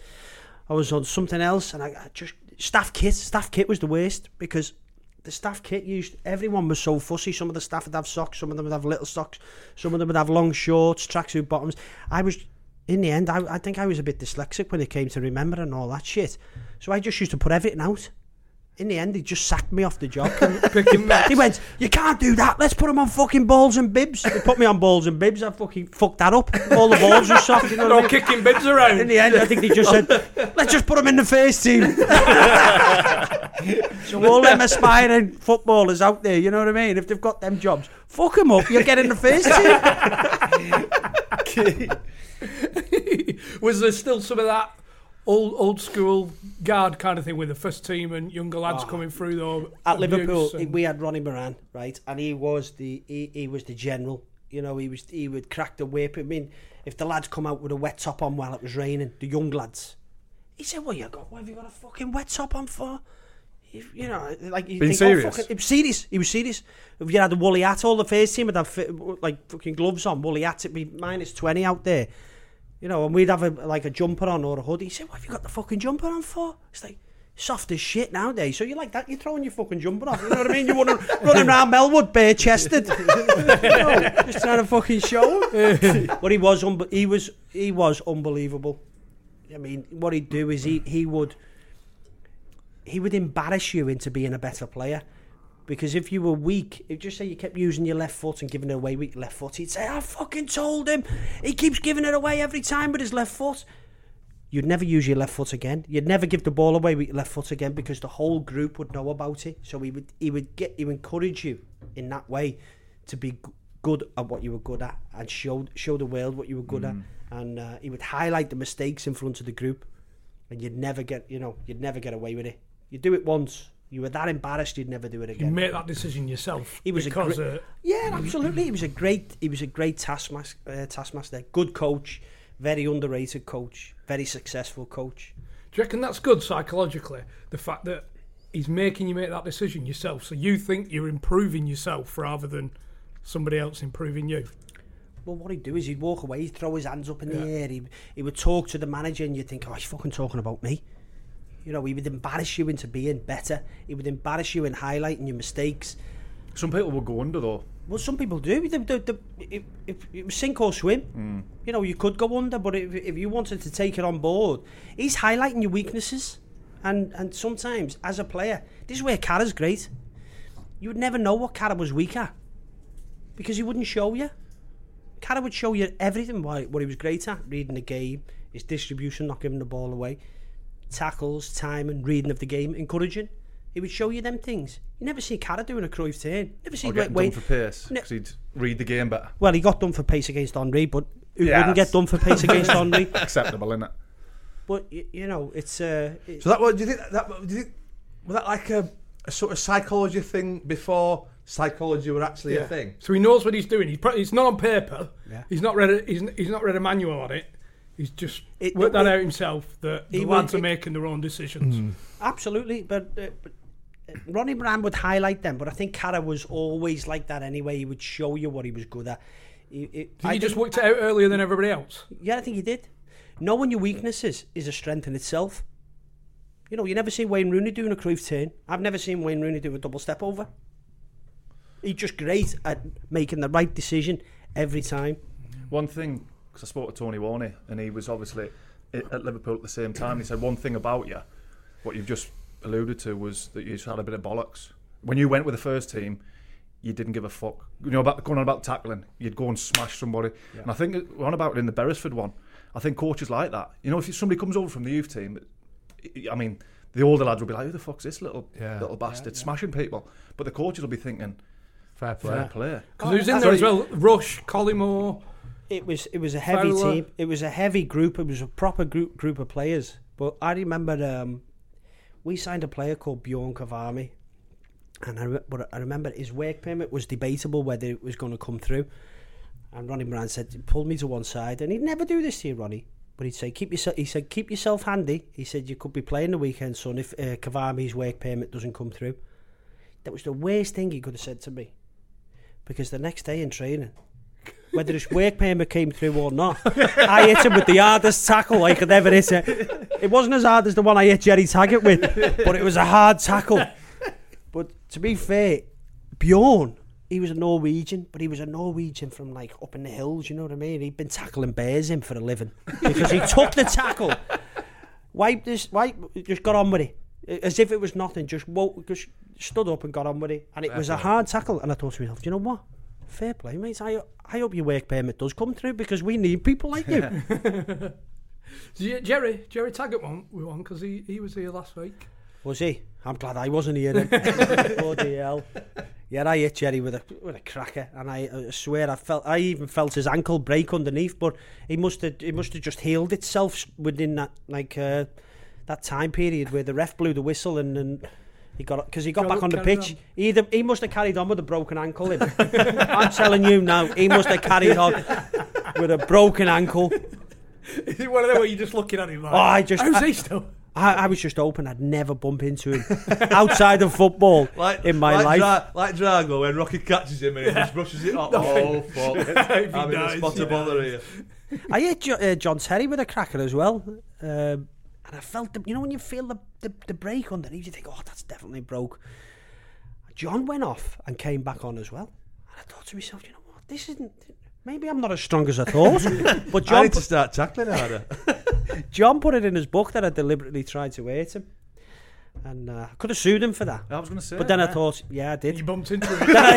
I was on something else, and I, I just staff kit. Staff kit was the worst because the staff kit used. Everyone was so fussy. Some of the staff would have socks. Some of them would have little socks. Some of them would have long shorts, tracksuit bottoms. I was. In the end, I, I think I was a bit dyslexic when it came to remembering all that shit. So I just used to put everything out. In the end, they just sacked me off the job. he went, you can't do that. Let's put him on fucking balls and bibs. They put me on balls and bibs. I fucking fucked that up. All the balls were soft. You know what I No mean? kicking bibs around. In the end, I think they just said, let's just put him in the first team. so all them aspiring footballers out there, you know what I mean? If they've got them jobs, fuck them up. You're getting the first team. was there still some of that old old school guard kind of thing with the first team and younger lads oh. coming through though At Liverpool, and- we had Ronnie Moran, right, and he was the he, he was the general. You know, he was he would crack the whip. I mean, if the lads come out with a wet top on while it was raining, the young lads, he said, "What you got? What have you got a fucking wet top on for?" if- you know, like you Being think, serious? Oh, fuck it. He was serious. He was serious. If you had a woolly hat, all the first team would have fit, like fucking gloves on, woolly hat. It'd be minus twenty out there. You know, and we'd have a like a jumper on or a hoodie. He said, "What have you got the fucking jumper on for?" It's like soft as shit nowadays. So you like that? You're throwing your fucking jumper off. You know what I mean? You're running, running around Melwood bare chested, just trying to fucking show him. but he was, unbe- he was, he was unbelievable. I mean, what he'd do is he he would he would embarrass you into being a better player. Because if you were weak, if just say you kept using your left foot and giving it away with your left foot, he'd say, I fucking told him. He keeps giving it away every time with his left foot. You'd never use your left foot again. You'd never give the ball away with your left foot again because the whole group would know about it. So he would he would get he would encourage you in that way to be good at what you were good at and show show the world what you were good at. And uh, he would highlight the mistakes in front of the group, and you'd never get you know you'd never get away with it. You do it once, you were that embarrassed you'd never do it again. You make that decision yourself. He was a because gre- uh, Yeah, absolutely. He was a great. He was a great taskmaster. Uh, taskmaster, good coach, very underrated coach, very successful coach. Do you reckon that's good psychologically? The fact that he's making you make that decision yourself, so you think you're improving yourself rather than somebody else improving you. Well, what he'd do is he'd walk away, he'd throw his hands up in the air, he, he would talk to the manager, and you'd think, oh, he's fucking talking about me. You know, he would embarrass you into being better. He would embarrass you in highlighting your mistakes. Some people will go under though. Well, some people do. If, if, it was sink or swim. Hmm. You know, you could go under, but if, if you wanted to take it on board, he's highlighting your weaknesses. And and sometimes, as a player, this is where Carra's great. You would never know what Carra was weak at because he wouldn't show you. Carra would show you everything why, what he was great at reading the game, his distribution, not giving the ball away, tackles, timing, reading of the game, encouraging. He would show you them things. You never see Carra doing a Cruyff turn. Never see Or Wayne- done for pace No. because he'd read the game better. well, he got done for pace against Henri, but who Yeah, wouldn't get done for pace against Henri? Acceptable, isn't it? But y- you know, it's uh, it- So that was. Do you think that? Do you think was that like a, a sort of psychology thing before psychology were actually a thing? So he knows what he's doing. He's, pro- he's not on paper. Yeah. He's not read. A, he's, he's not read a manual on it. He's just It- worked that it- out himself. That the he lads would- are making their own decisions. absolutely. But, uh, but uh, Ronnie Moran would highlight them, but I think Carra was always like that anyway. He would show you what he was good at. He, he, Did he just worked it out earlier than everybody else? Yeah, I think he did. Knowing your weaknesses is a strength in itself. You know, you never see Wayne Rooney doing a Cruyff turn. I've never seen Wayne Rooney do a double step over. He's just great at making the right decision every time. One thing, because I spoke to Tony Warner, and he was obviously at Liverpool at the same time. He said one thing about you, what you've just alluded to, was that you just had a bit of bollocks. When you went with the first team, you didn't give a fuck. You know about going on about tackling. You'd go and smash somebody. And I think it- we're on about it in the Beresford one. I think coaches like that. You know, if somebody comes over from the youth team, I mean, the older lads will be like, "Who the fuck's this little Yeah. little bastard smashing people?" But the coaches will be thinking, Fair play. "Fair play." Because he was in there as well. Rush, Collymore. It was it was a heavy Fowler. team. It was a heavy group. It was a proper group group of players. But I remember um, we signed a player called Bjorn Kvarme, and I, but I remember his work permit was debatable whether it was going to come through. And Ronnie Moran said, "Pull me to one side," and he'd never do this to you, Ronnie. But he'd say, "Keep yourself." He said, "Keep yourself handy." He said, "You could be playing the weekend, son, if uh, Kvarme's work permit doesn't come through." That was the worst thing he could have said to me, because the next day in training, whether his work permit came through or not. I hit him with the hardest tackle I could ever hit it. It wasn't as hard as the one I hit Gerry Taggart with, but it was a hard tackle. But to be fair, Bjorn, he was a Norwegian, but he was a Norwegian from like up in the hills, you know what I mean? He'd been tackling bears in for a living because he took the tackle, wiped this, wipe, just got on with it. As if it was nothing, just woke, just stood up and got on with it. And it was a hard tackle. And I thought to myself, do you know what? Fair play, mate. I, I hope your work permit does come through because we need people like you. Gerry, Gerry Taggart won. We won because he, he was here last week. Was he? I'm glad I wasn't here then. Bloody hell. Yeah, I hit Gerry with a with a cracker, and I, I swear I felt I even felt his ankle break underneath, but he must have it must have just healed itself within that like uh, that time period where the ref blew the whistle and. and he got because he got Got back on the pitch. on. He Either he must have carried on with a broken ankle. Him. I'm telling you now, he must have carried on with a broken ankle. Is it one of them where you're just looking at him like, Oh, I just- how's I- he still? I, I was just hoping I'd never bump into him outside of football in my like life. Dra- like Drago when Rocky catches him and he just brushes it off. Oh fuck! I'm in a spot of bother here. I hit jo- uh, John Terry with a cracker as well. Um, and I felt, the, you know, when you feel the, the, the break underneath, you think, oh, that's definitely broke. John went off and came back on as well. And I thought to myself, you know what, this isn't. Maybe I'm not as strong as I thought. but I John need to put, start tackling harder. John put it in his book that I deliberately tried to hurt him. And uh, I could have sued him for that. I was going to say. But then I thought, yeah, I did. You bumped into him. then I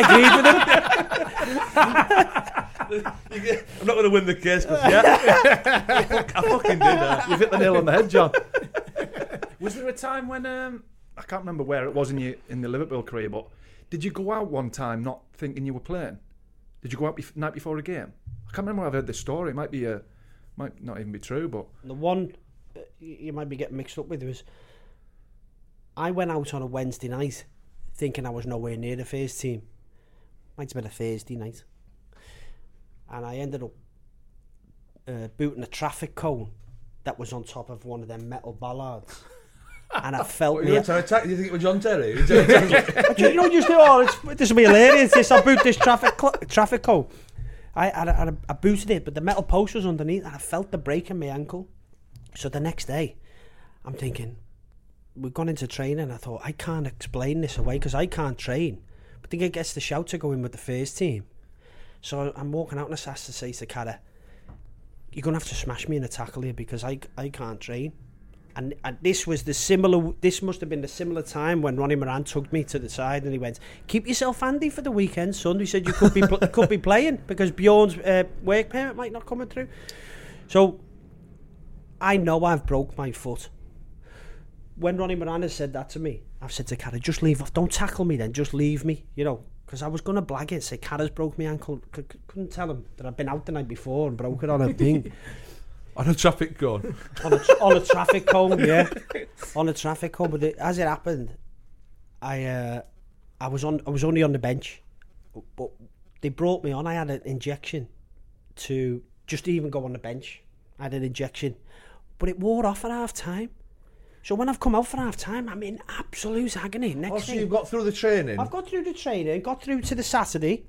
agreed with him. I'm not going to win the case because yeah, I fucking did that. You've hit the nail on the head, John. was there a time when um, I can't remember where it was in your in the Liverpool career, but did you go out one time not thinking you were playing? Did you go out bef- night before a game? I can't remember. where I've heard this story. It might be a, might not even be true, but The one uh, you might be getting mixed up with was I went out on a Wednesday night thinking I was nowhere near the first team. Might have been a Thursday night. And I ended up uh, booting a traffic cone that was on top of one of them metal bollards. and I felt What, me. you were attack? You think it was John Terry? You were trying to attack- you know, just oh, it's, this will be hilarious. This I boot this traffic cl- traffic cone. I, I, I, I booted it, but the metal post was underneath, and I felt the break in my ankle. So the next day, I'm thinking, we've gone into training. I thought I can't explain this away because I can't train. But then I gets the shout to go in with the first team. So I'm walking out and I has to to Carra, you're gonna have to smash me in a tackle here because I I can't train. And, and this was the similar. This must have been the similar time when Ronnie Moran took me to the side and he went, "Keep yourself handy for the weekend, son." He said you could be pl- could be playing because Bjorn's uh, work permit might not coming through. So I know I've broke my foot. When Ronnie Moran has said that to me, I've said to Carra, "Just leave off. Don't tackle me. Then just leave me." You know, because I was gonna blag it, say Carra's broke my ankle. C- couldn't tell him that I'd been out the night before and broke it on a thing. on a traffic cone. on a, on a traffic cone, yeah, on a traffic cone. But it, as it happened, I uh, I was on I was only on the bench, but they brought me on. I had an injection to just even go on the bench. I had an injection, but it wore off at half time. So when I've come out for half time, I'm in absolute agony. Next Oh, so thing, you've got through the training. I've got through the training, got through to the Saturday.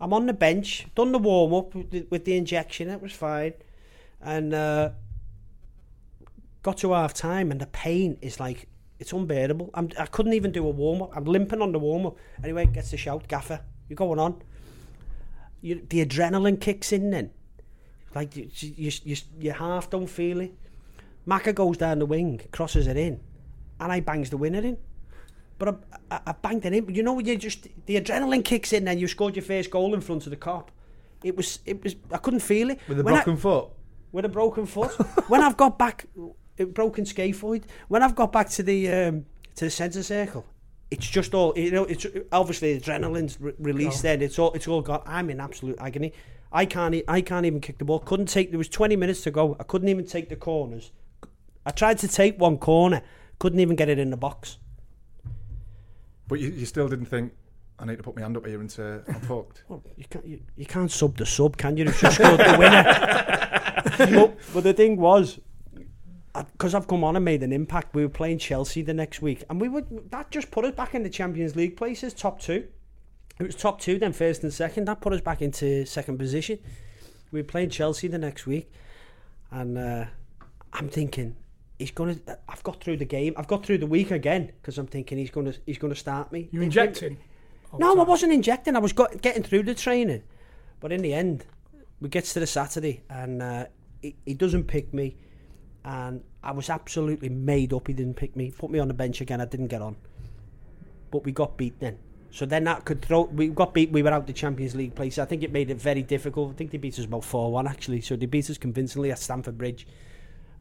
I'm on the bench, done the warm up with the, with the injection. It was fine, and uh, got to half time, and the pain is like it's unbearable. I'm, I couldn't even do a warm up. I'm limping on the warm up. Anyway, gets the shout, Gaffer, you're going on. You, the adrenaline kicks in then, like you, you, you, you half don't feel it. Macca goes down the wing, crosses it in, and I bangs the winner in. But I, I, I banged it in. You know, you just the adrenaline kicks in, and you scored your first goal in front of the Kop. It was, it was. I couldn't feel it with a When I- broken foot. with a broken foot. when I've got back, a broken scaphoid. When I've got back to the um, to the centre circle, it's just all you know. It's obviously adrenaline's re- released. Then it's all it's all gone. I'm in absolute agony. I can't. I can't even kick the ball. Couldn't take. There was 20 minutes to go. I couldn't even take the corners. I tried to take one corner. Couldn't even get it in the box. but you, you still didn't think I need to put my hand up here and say I'm fucked. Well, you can't you, you can't sub the sub, can you? If you scored the winner. but, but the thing was, because I've come on and made an impact, we were playing Chelsea the next week, and we would that just put us back in the Champions League places, top two. It was top two, then first and second. That put us back into second position. We were playing Chelsea the next week, and uh, I'm thinking he's gonna. I've got through the game. I've got through the week again because I'm thinking he's gonna. He's gonna start me. You injecting? No, I wasn't injecting. I was got, getting through the training, but in the end, we gets to the Saturday and uh, he, he doesn't pick me, and I was absolutely made up. He didn't pick me. Put me on the bench again. I didn't get on, but we got beat then. So then that could throw. We got beat. We were out the Champions League place. I think it made it very difficult. I think they beat us about four one actually. So they beat us convincingly at Stamford Bridge,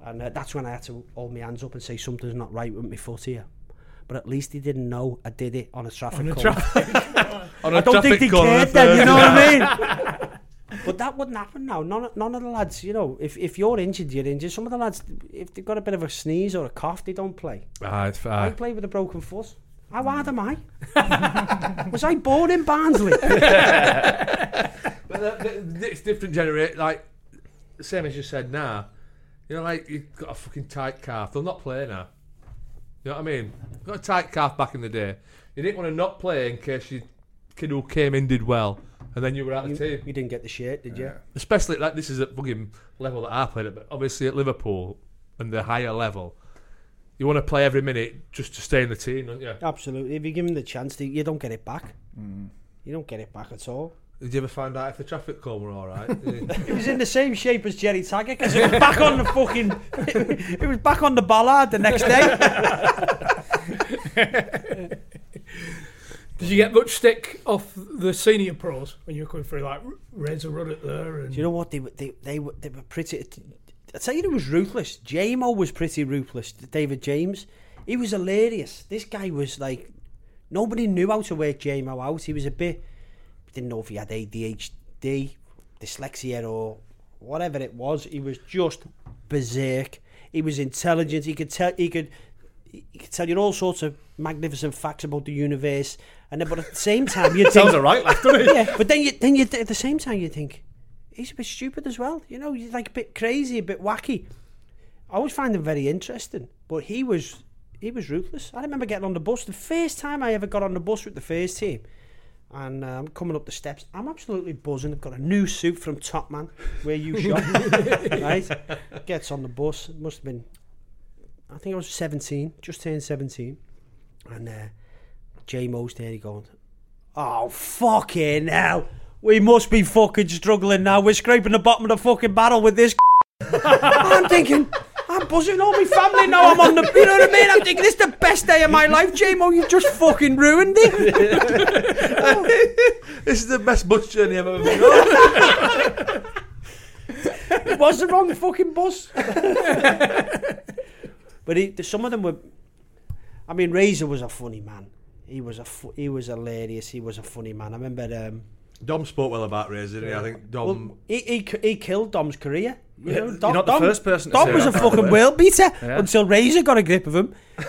and uh, that's when I had to hold my hands up and say something's not right with my foot here. But at least he didn't know I did it on a traffic On a cone. traffic. On a I don't think traffic they cone on a cared then, you know what I mean? but that wouldn't happen now. None, of- none of the lads, you know, if, if you're injured, you're injured. Some of the lads, if they've got a bit of a sneeze or a cough, they don't play. Ah, it's I play with a broken foot. How hard am I? Was I born in Barnsley? But the, the, it's different generation. Like same as you said now. You know, like you've got a fucking tight calf. They'll not play now. You know what I mean? Got a tight calf back in the day. You didn't want to not play in case your kid who came in did well, and then you were out of the team. you didn't get the shirt, did you? Especially like this is at fucking level that I played at, but obviously at Liverpool and the higher level, you want to play every minute just to stay in the team, don't you? Absolutely. If you give him the chance, to, you don't get it back. Mm. You don't get it back at all. Did you ever find out if the traffic cone were all right? Yeah. It was in the same shape as Gerry Taggart because it was back on the fucking. It was back on the ballard the next day. Did you get much stick off the senior pros when you were coming through, like Razor Ruddock there? And Do you know what they were? They they were, they were pretty. I tell you, it was ruthless. JMO was pretty ruthless. David James, he was hilarious. This guy was like nobody knew how to work JMO out. He was a bit didn't know if he had ADHD, dyslexia, or whatever it was. He was just berserk. He was intelligent. He could tell. He could. He could tell you all sorts of magnificent facts about the universe, and then, but at the same time, you Sounds alright, like, doesn't it? yeah, but then you then you at the same time you think he's a bit stupid as well. You know, he's like a bit crazy, a bit wacky. I always find him very interesting, but he was he was ruthless. I remember getting on the bus the first time I ever got on the bus with the first team, and I'm coming up the steps. I'm absolutely buzzing. I've got a new suit from Top Man, where you shot. right, gets on the bus. It must have been, I think I was 17, just turned 17, and uh, J Mo's there. He going, Oh, fucking hell. We must be fucking struggling now. We're scraping the bottom of the fucking barrel with this. I'm thinking, I'm buzzing all my family now. I'm on the, you know what I mean? I'm thinking, this is the best day of my life, JMO. You just fucking ruined it. this is the best bus journey I've ever been on. It was the wrong fucking bus. but he, some of them were. I mean, Razor was a funny man. He was a fu- he was hilarious. He was a funny man. I remember. Um, Dom spoke well about Razor, didn't he? I think Dom. well, he, he he killed Dom's career. You Yeah, know, you're not the Dom- first person to Dom say was that, a by the fucking way. world beater Yeah. until Razor got a grip of him.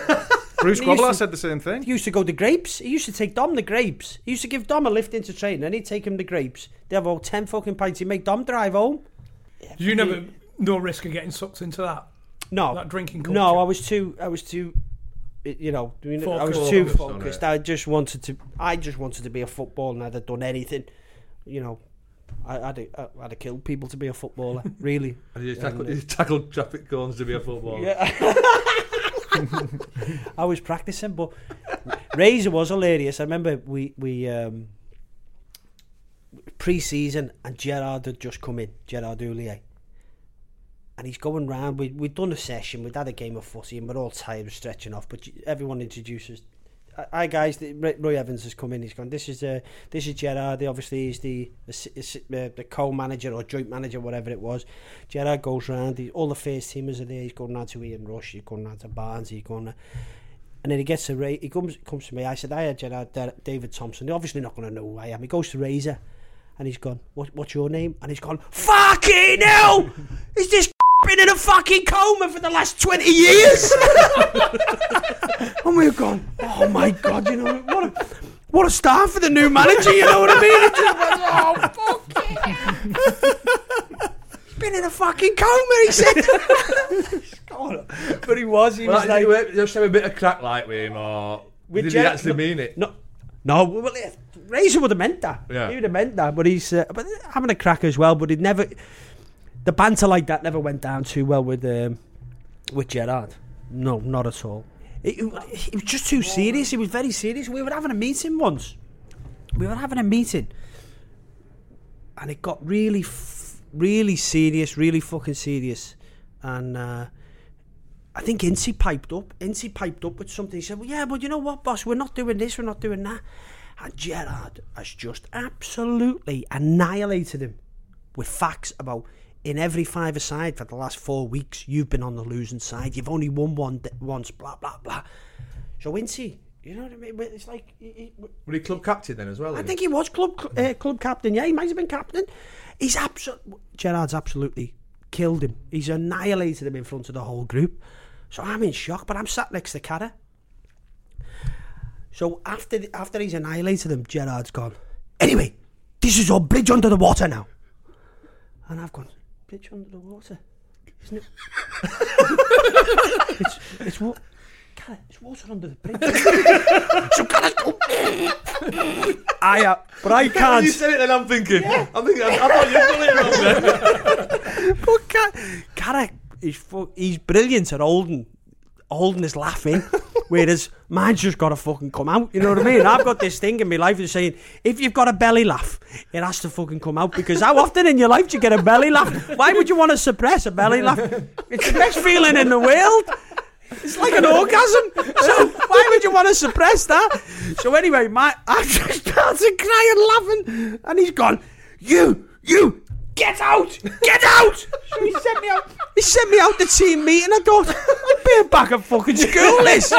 Bruce He used Grobbelaar to- said the same thing. He used to go to grapes. He used to take Dom the grapes. He used to give Dom a lift into training, and he'd take him the grapes. They have all ten fucking pints. He'd make Dom drive home. Did you never no risk of getting sucked into that? No, That drinking culture? No, I was too. I was too. You know, I mean, I was Focused. too Focused on focused. I just wanted to. I just wanted to be a footballer, and I'd have done anything. You know, I, I'd, have- I'd have killed people to be a footballer. Really. And he tackled, he tackled traffic cones to be a footballer. Yeah. I was practicing, but Razor was hilarious. I remember we we um, pre-season and Gerard had just come in, Gerard Houllier. And he's going round. We we'd done a session. We'd had a game of footy, and we're all tired, we're stretching off. But everyone introduces. Hi guys, Roy- Evans has come in. He's gone. This is uh, this is Gerard. He obviously is the uh, the co-manager or joint manager, whatever it was. Gerard goes round. All the first teamers are there. He's going round to Ian Rush. He's going round to Barnes. He's going. To, and then he gets to Ray. He comes comes to me. I said, "I had Gerard Da- David Thompson. They're obviously not going to know who I am." He goes to Razor, and he's gone. What, what's your name? And he's gone. Fucking hell! Is this been in a fucking coma for the last twenty years? and we've gone. Oh my god! You know what? A, what a start for the new manager. You know what I mean? It just went, oh fuck! He's been in a fucking coma. He said. God. But he was. He Well, was like, like. you just have a bit of crack like with him, or With did Ger- he actually no- mean it? No, no. Well, Razor would have meant that. Yeah. he would have meant that. But he's uh, but having a crack as well. But he'd never. The banter like that never went down too well with um, with Gerard. No, not at all. It, it, it was just too serious. He was very serious. We were having a meeting once. We were having a meeting, and it got really, f- really serious, really fucking serious, and. Uh, I think Incy piped up. Incy piped up with something. He said, "Well, yeah, but you know what, boss? We're not doing this. We're not doing that." And Gerard has just absolutely annihilated him with facts about in every five-a-side for the last four weeks. You've been on the losing side. You've only won one d- once. Blah blah blah. So Incy, you know what I mean? It's like he- he- Were he club captain then as well? I think he was club uh, club captain. Yeah, he might have been captain. He's absolutely Gerard's absolutely killed him. He's annihilated him in front of the whole group. So I'm in shock, but I'm sat next to Carra. So after the, after he's annihilated him, Gerard's gone. Anyway, this is all bridge under the water now. And I've gone bridge under the water, isn't it? it's, it's what? Gareth, there's water under the bridge. so Gareth, go. I, uh, but I can't. you said it, then I'm thinking. I'm thinking. I, I thought you'd done it wrong then. But Gar- Gareth, he's he's brilliant at holding, holding his laughing, whereas mine's just got to fucking come out. You know what I mean? I've got this thing in my life of saying, if you've got a belly laugh, it has to fucking come out because how often in your life do you get a belly laugh? Why would you want to suppress a belly laugh? It's the best feeling in the world. It's like an orgasm. So why would you want to suppress that? So anyway, my I just started crying, laughing, and he's gone. You, you, get out, get out. He sent me out. He sent me out to team meeting. I thought I'm being back at fucking school. This.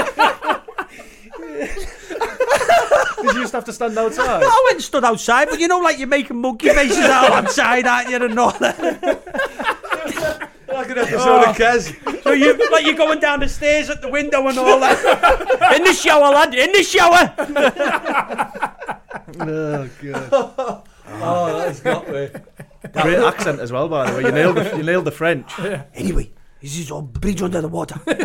Did you just have to stand outside? I went and stood outside, but you know, like you're making monkey faces out outside, aren't you? And all that. Like an episode of oh. Kez. So you like you're going down the stairs at the window and all that. In the shower, lad. In the shower. oh god. Oh, that's got me. Great accent as well, by the way. You nailed the, you nailed the French. Anyway, this is a bridge under the water. it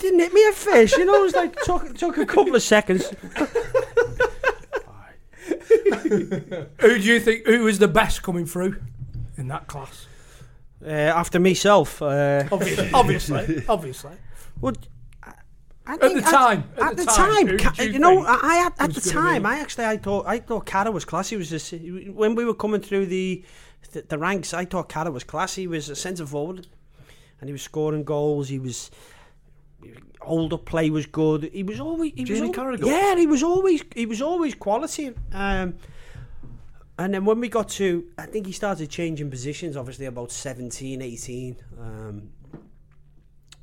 didn't hit me a fish, you know. It was like took took a couple of seconds. Who do you think? Who was the best coming through in that class? Uh, after myself, uh, Obviously, obviously, obviously. Would I At the time, At, the time, who Ca- do you you know, I, I had, at the time, be- I actually, I thought, I thought Carra was classy. Was just when we were coming through the, the the ranks. I thought Carra was classy. He was a centre forward, and he was scoring goals. He was older play was good. He was always he Jamie al- Carragher? Yeah, he was always he was always quality. Um, and then when we got to, I think he started changing positions. Obviously, about 17, 18. Um,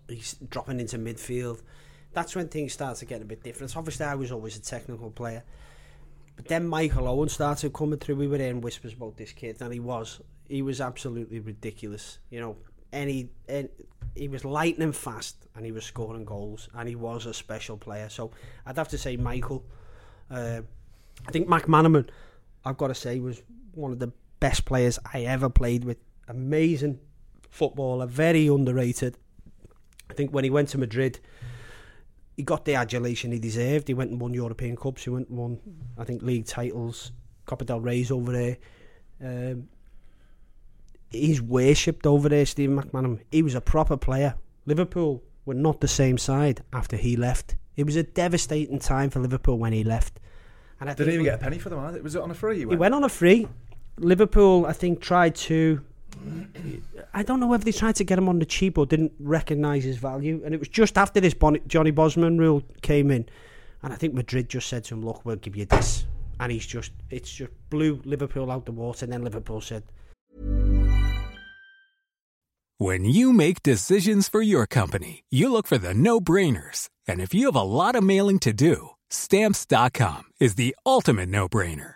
he's dropping into midfield. That's when things started getting a bit different. Obviously, I was always a technical player. But then Michael Owen started coming through. We were hearing whispers about this kid, and he was. He was absolutely ridiculous. You know, any, any he was lightning fast, and he was scoring goals, and he was a special player. So I'd have to say Michael. Uh, I think McManaman, I've got to say, was one of the best players I ever played with. Amazing footballer, very underrated. I think when he went to Madrid, he got the adulation he deserved. He went and won European Cups. He went and won, I think, league titles. Copa del Rey's over there. Um, he's worshipped over there, Stephen McManaman. He was a proper player. Liverpool were not the same side after he left. It was a devastating time for Liverpool when he left. And I Didn't think even get a penny for them either. Was it on a free? he went on a free. Liverpool, I think, tried to. I don't know whether they tried to get him on the cheap or didn't recognise his value. And it was just after this Bon- Johnny Bosman rule came in. And I think Madrid just said to him, look, we'll give you this. And he's just, it's just blew Liverpool out the water. And then Liverpool said, When you make decisions for your company, you look for the no brainers. And if you have a lot of mailing to do, stamps.com is the ultimate no brainer.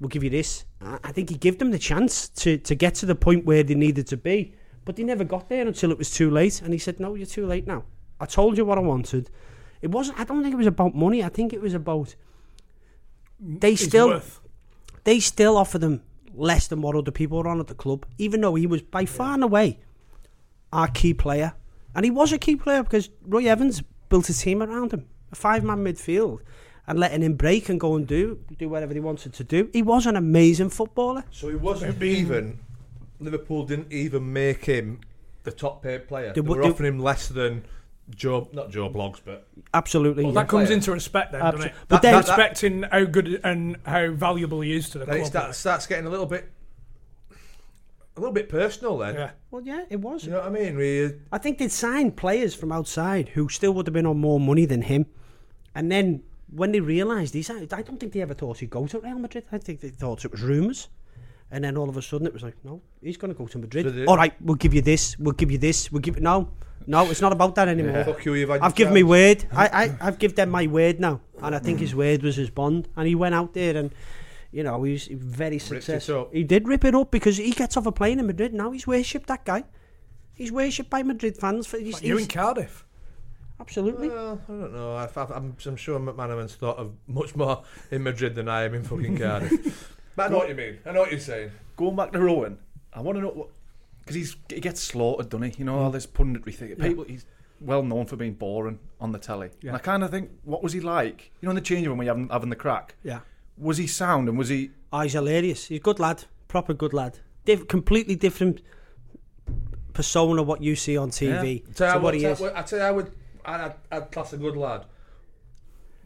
we'll give you this. I think he gave them the chance to, to get to the point where they needed to be, but they never got there until it was too late. And he said, "No, you're too late now. I told you what I wanted. It wasn't. I don't think it was about money. I think it was about they It's still worth. they still offer them less than what other people were on at the club, even though he was by far and away our key player. And he was a key player because Roy Evans built a team around him, a five man midfield, and letting him break and go and do do whatever he wanted to do. He was an amazing footballer. So he wasn't even. Liverpool didn't even make him the top paid player. They They, were they- offering him less than Joe, not Joe blogs, but Absolutely. Well, yeah. that comes player. into respect then, doesn't it? but But then- then respecting how good and how valuable he is to the then it club. starts, starts getting a little bit, a little bit personal. Then, yeah. Well, yeah, it was. you know what I mean? We, uh, I think they'd signed players from outside who still would have been on more money than him. And then when they realised he's, I don't think they ever thought he'd go to Real Madrid. I think they thought it was rumours. And then all of a sudden it was like, no, he's going to go to Madrid. So they- all right, we'll give you this. We'll give you this. We'll give it. no, no, it's not about that anymore. fuck you, you've had I've given my chance. word. I, I, I've given them my word now, and I think his word was his bond. And he went out there and, you know, he was very successful. He did rip it up because he gets off a plane in Madrid. Now he's worshipped that guy. He's worshipped by Madrid fans. For, he's, Like you in Cardiff. Absolutely. Well, I don't know. I've, I've, I'm, I'm sure McManaman's thought of much more in Madrid than I am in fucking Cardiff. but I know what you mean. I know what you're saying. Going back to Rowan, I want to know what because he's he gets slaughtered, doesn't he? You know all mm. this punditry thing. People, he's well known for being boring on the telly. Yeah. And I kind of think, what was he like? You know, in the change room when you're having, having the crack. Yeah. Was he sound and was he? Oh, he's hilarious. He's a good lad. Proper good lad. Diff- completely different persona what you see on TV Tell to what what, he tell- is. I tell you, I would, I'd, I'd class a good lad.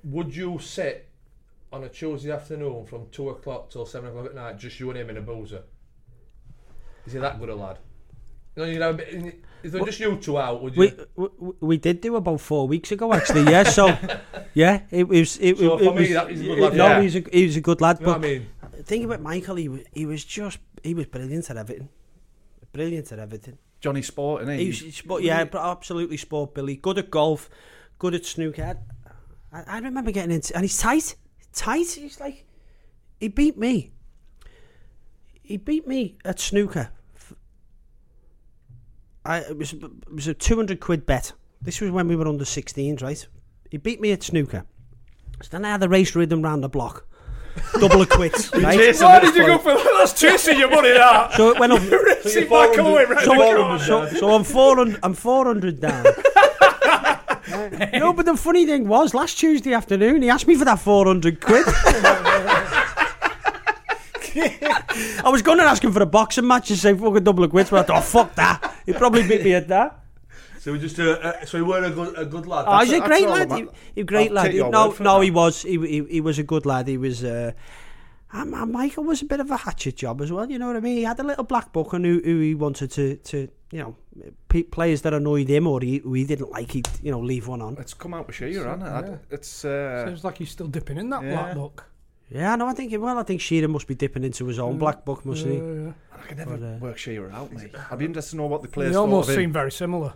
Would you sit on a Tuesday afternoon from two o'clock till seven o'clock at night, just you and him in a boozer? Is he that good a lad? Know, you know, is there just you two out? Would you? We, we we did do about four weeks ago actually. Yeah. So yeah, it was. It, So it, for it me, was, that is a good lad. No, Yeah. he's a he's a good lad. you but what I mean? the thing about Michael, he was he was just he was brilliant at everything. Brilliant at everything. Johnny Sport, and He was, he sport, yeah, but absolutely sport Billy. Good at golf, good at snooker. I, I remember getting into, and he's tight, tight. He's like, he beat me. He beat me at snooker. I it was it was a two hundred quid bet. This was when we were under 16s, right? He beat me at snooker. So then I had the race rhythm round the block, double a quid, right? Why did you go for that? That's chasing your money, that. So it went up. See back away, right? So, so, so I'm four hundred. I'm four hundred down. no, but the funny thing was, last Tuesday afternoon, he asked me for that four hundred quid. I was going to ask him for a boxing match and say fucking double of quid, but I thought, oh, fuck that. He probably beat me at that. So we just, uh, uh, so he weren't a good, a good lad. Oh, he's a great lad. I'm He, he a great I'll lad. He- no, no, that. he was. He, he he was a good lad. He was. Uh, and, and Michael was a bit of a hatchet job as well. You know what I mean? He had a little black book on who, who he wanted to, to you know, pe- players that annoyed him or he, who he didn't like. He'd you know leave one on. It's come out with Shearer, hasn't it? I- It's uh, Sounds like he's still dipping in that Yeah. black book. Yeah, no, I think well, I think Shearer must be dipping into his own black book, must he? Uh, I can never But, uh, work Shearer out, mate. I'd be interested to know what the players they almost of him. seem very similar.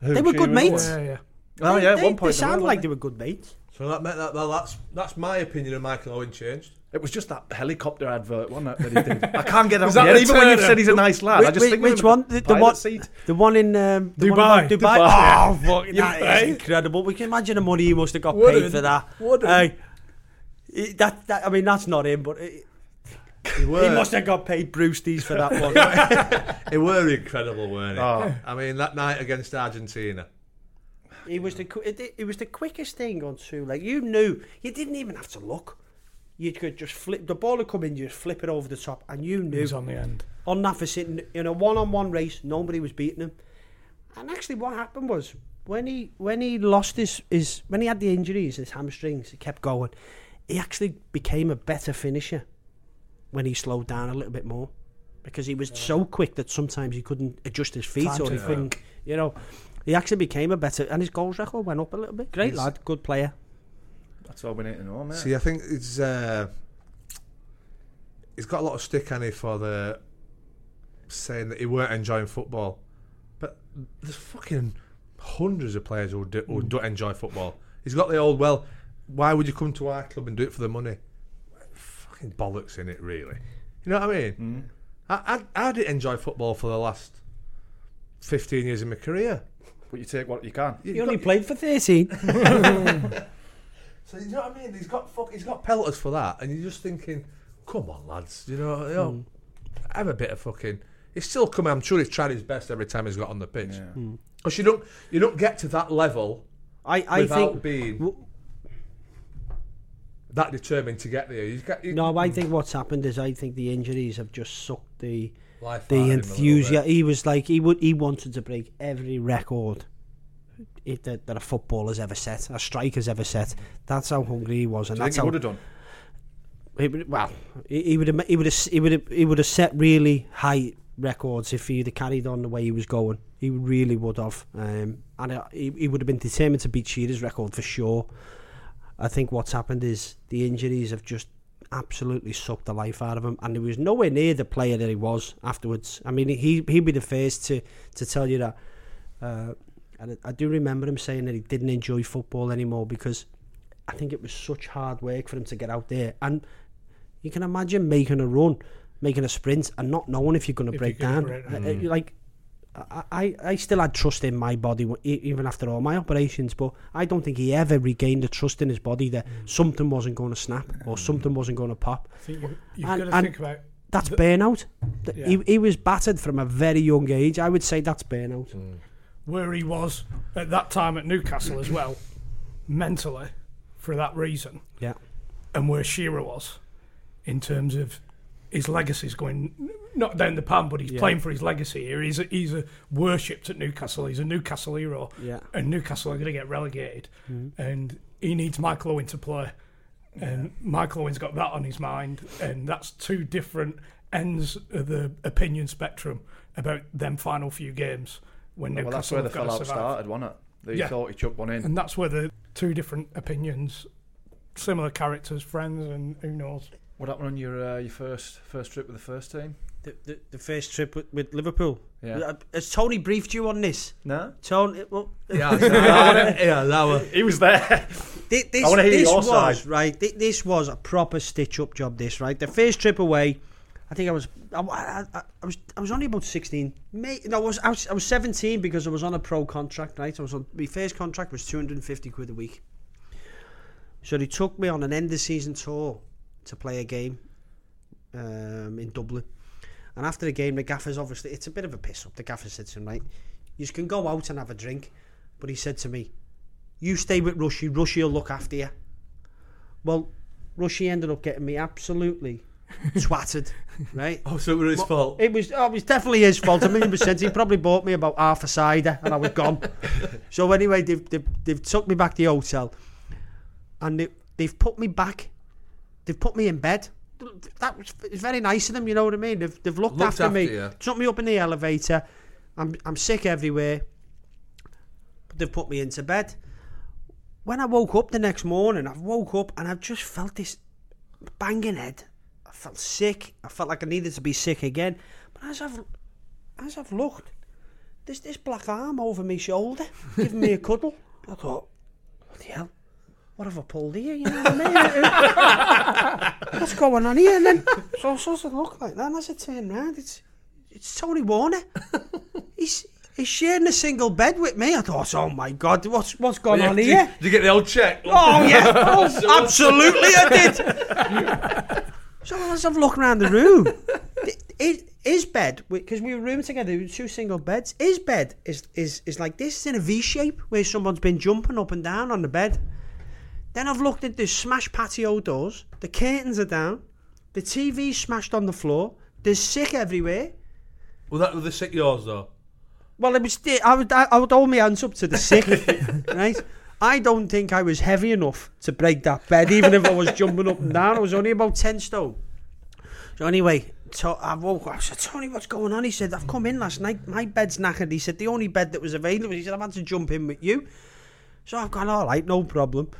Who, They were good mates. Yeah, yeah. Oh yeah, at they, one point they sound were, like they were good mates. So that, meant that, well, that's that's my opinion of Michael Owen changed. It was just that helicopter advert, wasn't it? That he did. I can't get out that of Even when you've said he's a nice lad, I Which- just think which one? The- the one- seat. The one in um, the one Dubai. Dubai. Dubai. Oh, fuck, that is Dubai. incredible. We can imagine the money he must have got Wouldn't. paid for that. Wouldn't. Hey, that, that I mean, that's not him, but it, He he must have got paid Brewsties for that one. it were incredible, weren't he? Oh. I mean, that night against Argentina. he was the it, it was the quickest thing on two. Like you knew, you didn't even have to look. You could just flip the ball would come in, you just flip it over the top, and you knew He's on the end. on that for sitting in a one-on-one race, nobody was beating him. And actually, what happened was when he when he lost his his when he had the injuries, his hamstrings, he kept going. He actually became a better finisher when he slowed down a little bit more because he was so quick that sometimes he couldn't adjust his feet Time or to he couldn't, you know. He actually became a better, and his goals record went up a little bit. Great He's- lad, good player. That's all we need to know, mate. See, I think it's uh, he's got a lot of stick on it for the saying that he weren't enjoying football, but there's fucking hundreds of players who, do, who don't enjoy football. He's got the old well. Why would you come to our club and do it for the money? Fucking bollocks in it, really. You know what I mean? Mm. I, I I didn't enjoy football for the last fifteen years of my career. but you take what you can. You only played for thirteen. So you know what I mean? He's got fuck, he's got pelters for that, and you're just thinking, come on, lads, you know, you know mm. have a bit of fucking. He's still coming. I'm sure he's tried his best every time he's got on the pitch. Mm. Because you don't you don't get to that level I I without think being w- that determined to get there. You got, you, No, I think what's happened is I think the injuries have just sucked the life the of him a little enthusiasm. He was like he would he wanted to break every record if that, that a footballer's ever set, a striker's ever set. That's how hungry he was, and Do you that's think he how would have done? he would, well, he, he would have he would have he would have he would have set really high records if he'd have carried on the way he was going. He really would have, um, and uh, he, he would have been determined to beat Shearer's record for sure. I think what's happened is the injuries have just absolutely sucked the life out of him, and he was nowhere near the player that he was afterwards. I mean, he he'd be the first to to tell you that. Uh, and I do remember him saying that he didn't enjoy football anymore because I think it was such hard work for him to get out there. And you can imagine making a run, making a sprint, and not knowing if you're going to break down. break uh, Like, I, I, I still had trust in my body w- e- even after all my operations, but I don't think he ever regained the trust in his body that mm. something wasn't going to snap or mm. something wasn't going to pop. I think you, you've And- got to and- think about That's The- burnout. Yeah. He, he was battered from a very young age. I would say that's burnout. Mm. where he was at that time at Newcastle as well, mentally, for that reason, Yeah. and where Shearer was in terms of his legacy's going not down the pan, but he's Yeah. playing for his legacy here. He's a, he's a worshipped at Newcastle. He's a Newcastle hero, Yeah. and Newcastle are going to get relegated, mm-hmm. and he needs Michael Owen to play, and Michael Owen's got that on his mind, and that's two different ends of the opinion spectrum about them final few games when Well, Newcastle that's where the have got fallout started, wasn't it? They Yeah. thought he chucked one in. And that's where the two different opinions, similar characters, friends, and who knows. What happened on your uh, your first first trip with the first team? The, the, the first trip with, with Liverpool. Yeah. Uh, Has Tony briefed you on this? No, Tony, well, Yeah, yeah, that was. he was there. Thi- This, I wanna hear this your was side. right. This was a proper stitch up job. This right. The first trip away, I think I was. I, I, I- I was. I was only about sixteen. May, no, I was, I was. I was seventeen because I was on a pro contract. Right. I was on. My first contract was two hundred and fifty quid a week. So they took me on an end of season tour to play a game um, in Dublin. And after the game, the gaffer's obviously it's a bit of a piss up. The gaffer said to him, right, you can go out and have a drink, but he said to me, you stay with Rushy. Rushy will look after you. Well, Rushy ended up getting me absolutely twatted, right? Oh, so it was his fault. It was, oh, it was definitely his fault, a million percent. He probably bought me about half a cider and I was gone. so anyway, they've, they've, they've took me back to the hotel and they, they've put me back. They've put me in bed. That was it's very nice of them, you know what I mean? They've, they've looked, Looked after, after me, you. took me up in the elevator. I'm, I'm sick everywhere. But they've put me into bed. When I woke up the next morning, I woke up and I've just felt this banging head. I felt sick. I felt like I needed to be sick again. But as I've as I've looked, there's this black arm over my shoulder, giving me a cuddle. I thought, what the hell? What have I pulled here? You know what I mean? What's going on here? And then so so it look like that. And as I turn round, it's it's Tony Warner. He's he's sharing a single bed with me. I thought, oh my god, what's what's going on did, here? Did you get the old check? Oh yeah, oh, absolutely I did. so as I've a look around the room, his, his bed, because we were rooming together, two single beds. His bed is is is like this, it's in a V shape where someone's been jumping up and down on the bed. Then I've looked at the smashed patio doors. The curtains are down. The TV's smashed on the floor. There's sick everywhere. Well, that was the sick yours though. Well, it was. I would. I, would hold my hands up to the sick, right? I don't think I was heavy enough to break that bed, even if I was jumping up and down. I was only about ten stone. So anyway, so I woke up. I said, "Tony, what's going on?" He said, "I've come in last night. My bed's knackered." He said, "The only bed that was available." He said, "I've had to jump in with you." So I've gone, "All right, no problem."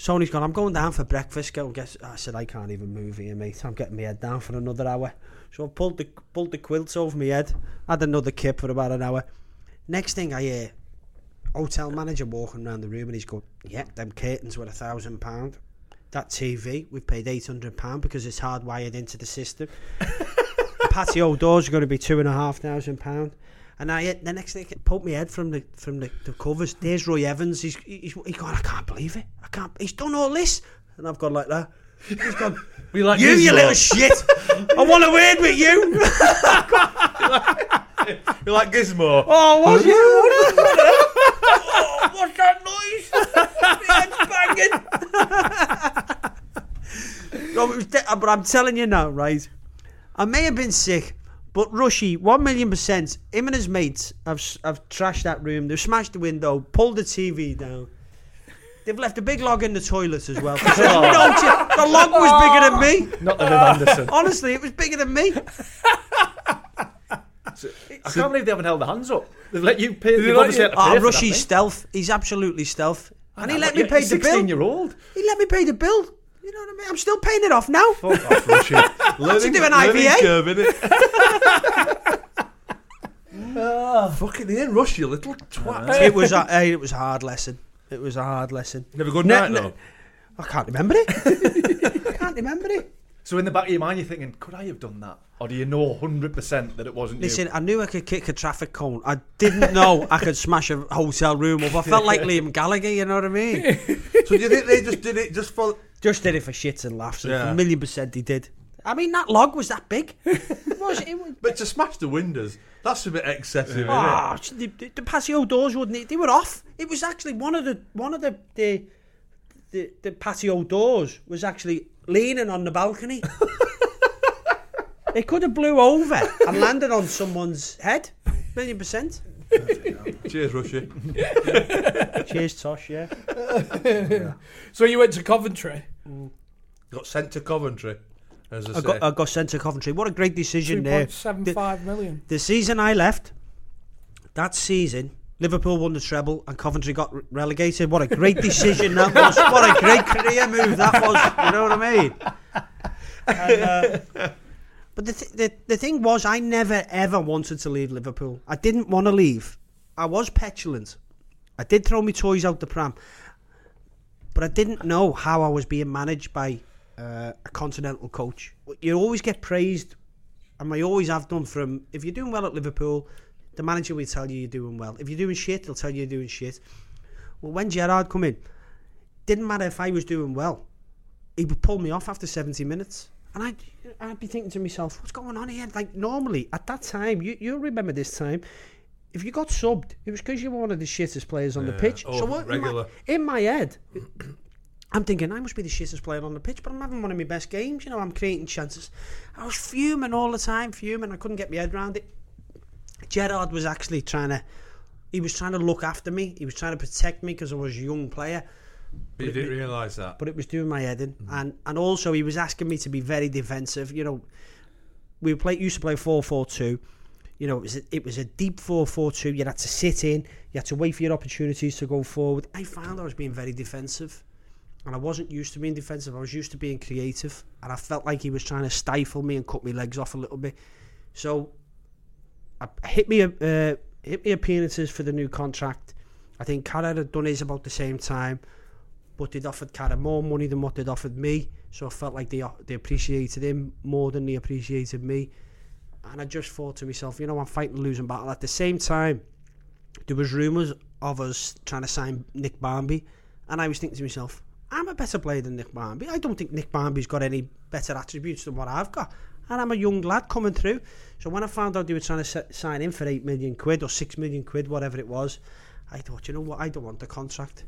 Sony's gone, I'm going down for breakfast. Go get. I said, I can't even move here, mate. I'm getting my head down for another hour. So I pulled the pulled the quilts over my head. Had another kip for about an hour. Next thing I hear, hotel manager walking around the room and he's going, "Yeah, them curtains were a thousand pound. That TV we've paid eight hundred pound because it's hardwired into the system. Patio doors are going to be two and a half thousand pound." And I the next thing, poked my head from the from the, the covers. There's Roy Evans. He's he's, he's going. I can't believe it. I can't. He's done all this, and I've gone like that. He's gone. We like you, you little shit. I want a word with you. We like Gizmo. Oh, was it? oh, what's that noise? My head's banging. no, it de- but I'm telling you now, right? I may have been sick, But Rushy, one million percent. Him and his mates have have trashed that room. They've smashed the window, pulled the TV down. They've left a big log in the toilet as well. there's no the log was bigger than me. Not the Viv Anderson. Honestly, it was bigger than me. I can't believe they haven't held their hands up. They've let you pay. they You've let obviously you- had to pay Oh, for that Rushy's stealth. He's absolutely stealth. And he let me pay the bill. 16 year old. He let me pay the bill. You know what I mean? I'm still paying it off now. Fuck off, Rushy. Learning, do an learning IVA? curve, innit? Ah, fucking Ian Rush, you little twat. It was a, hey, it was a hard lesson. It was a hard lesson. Never good Ne- night, ne- though. I can't remember it. I can't remember it. So in the back of your mind, you're thinking, could I have done that? Or do you know 100% that it wasn't Listen, you? I knew I could kick a traffic cone. I didn't know I could smash a hotel room up. I felt like Liam Gallagher, you know what I mean? So do you think they just did it just for... Just did it for shits and laughs. Yeah. A million percent he did. I mean, that log was that big. Was. It was But to smash the windows, that's a bit excessive, isn't Oh, the, the, the patio doors wouldn't. They were off. It was actually one of the one of the the the, the patio doors was actually leaning on the balcony. it could have blew over and landed on someone's head. Million percent. Cheers, Rushy. Cheers, Tosh. Yeah. So you went to Coventry. Mm. Got sent to Coventry, as I, I say. got I got sent to Coventry. What a great Two decision there. point seven five million. The season I left, that season, Liverpool won the treble and Coventry got re- relegated. What a great decision that was. What a great career move that was. You know what I mean? And, uh, but the, th- the the thing was, I never ever wanted to leave Liverpool. I didn't want to leave. I was petulant. I did throw my toys out the pram, but I didn't know how I was being managed by uh, a continental coach. You always get praised and I always have done from if you're doing well at Liverpool, the manager will tell you you're doing well. If you're doing shit, he'll tell you you're doing shit. Well, when Gerard come in, didn't matter if I was doing well, he would pull me off after 70 minutes. And I'd, I'd be thinking to myself, what's going on here? Like, normally, at that time, you, you'll remember this time, if you got subbed, it was because you were one of the shittest players on the pitch. oh, so what- regular. In my, in my head, I'm thinking, I must be the shittest player on the pitch, but I'm having one of my best games. You know, I'm creating chances. I was fuming all the time, fuming. I couldn't get my head around it. Gerard was actually trying to, he was trying to look after me. He was trying to protect me because I was a young player, But you didn't realise that. but it was doing my head in. Mm. And and also he was asking me to be very defensive. You know, we play used to play four four two. You know, it was a, it was a deep four four two. You had to sit in. You had to wait for your opportunities to go forward. I found I was being very defensive, and I wasn't used to being defensive. I was used to being creative, and I felt like he was trying to stifle me and cut my legs off a little bit. So, hit me uh, hit me appearances for the new contract. I think Carragher had done his about the same time but they'd offered Carra more money than what they'd offered me. So I felt like they they appreciated him more than they appreciated me. And I just thought to myself, you know, I'm fighting a losing battle. At the same time, there was rumours of us trying to sign Nick Barmby, and I was thinking to myself, I'm a better player than Nick Barmby. I don't think Nick Barmby's got any better attributes than what I've got. And I'm a young lad coming through. So when I found out they were trying to sign in for 8 million quid or 6 million quid, whatever it was, I thought, you know what, I don't want the contract.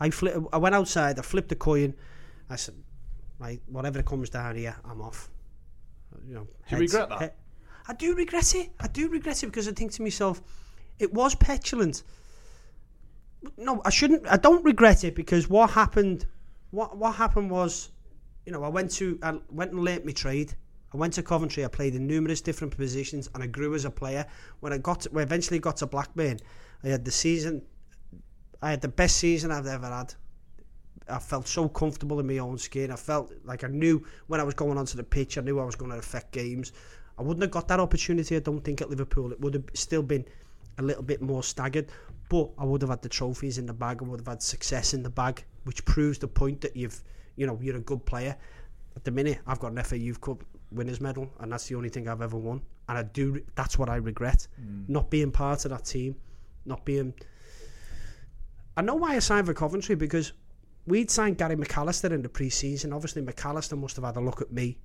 I flip, I went outside, I flipped the coin. I said, right, whatever comes down here, I'm off. You know, Do you regret that? I do regret it. I do regret it because I think to myself, it was petulant. No, I shouldn't. I don't regret it because what happened, what what happened was, you know, I went to, I went and learnt my trade. I went to Coventry. I played in numerous different positions, and I grew as a player. When I got, I eventually got to Blackburn, I had the season. I had the best season I've ever had. I felt so comfortable in my own skin. I felt like I knew when I was going onto the pitch, I knew I was going to affect games. I wouldn't have got that opportunity, I don't think, at Liverpool. It would have still been a little bit more staggered, but I would have had the trophies in the bag. I would have had success in the bag, which proves the point that you've, you know, you're a good player. At the minute, I've got an FA Youth Cup winners medal, and that's the only thing I've ever won. And I do, that's what I regret, not being part of that team, not being. I know why I signed for Coventry because we'd signed Gary McAllister in the pre-season. Obviously, McAllister must have had a look at me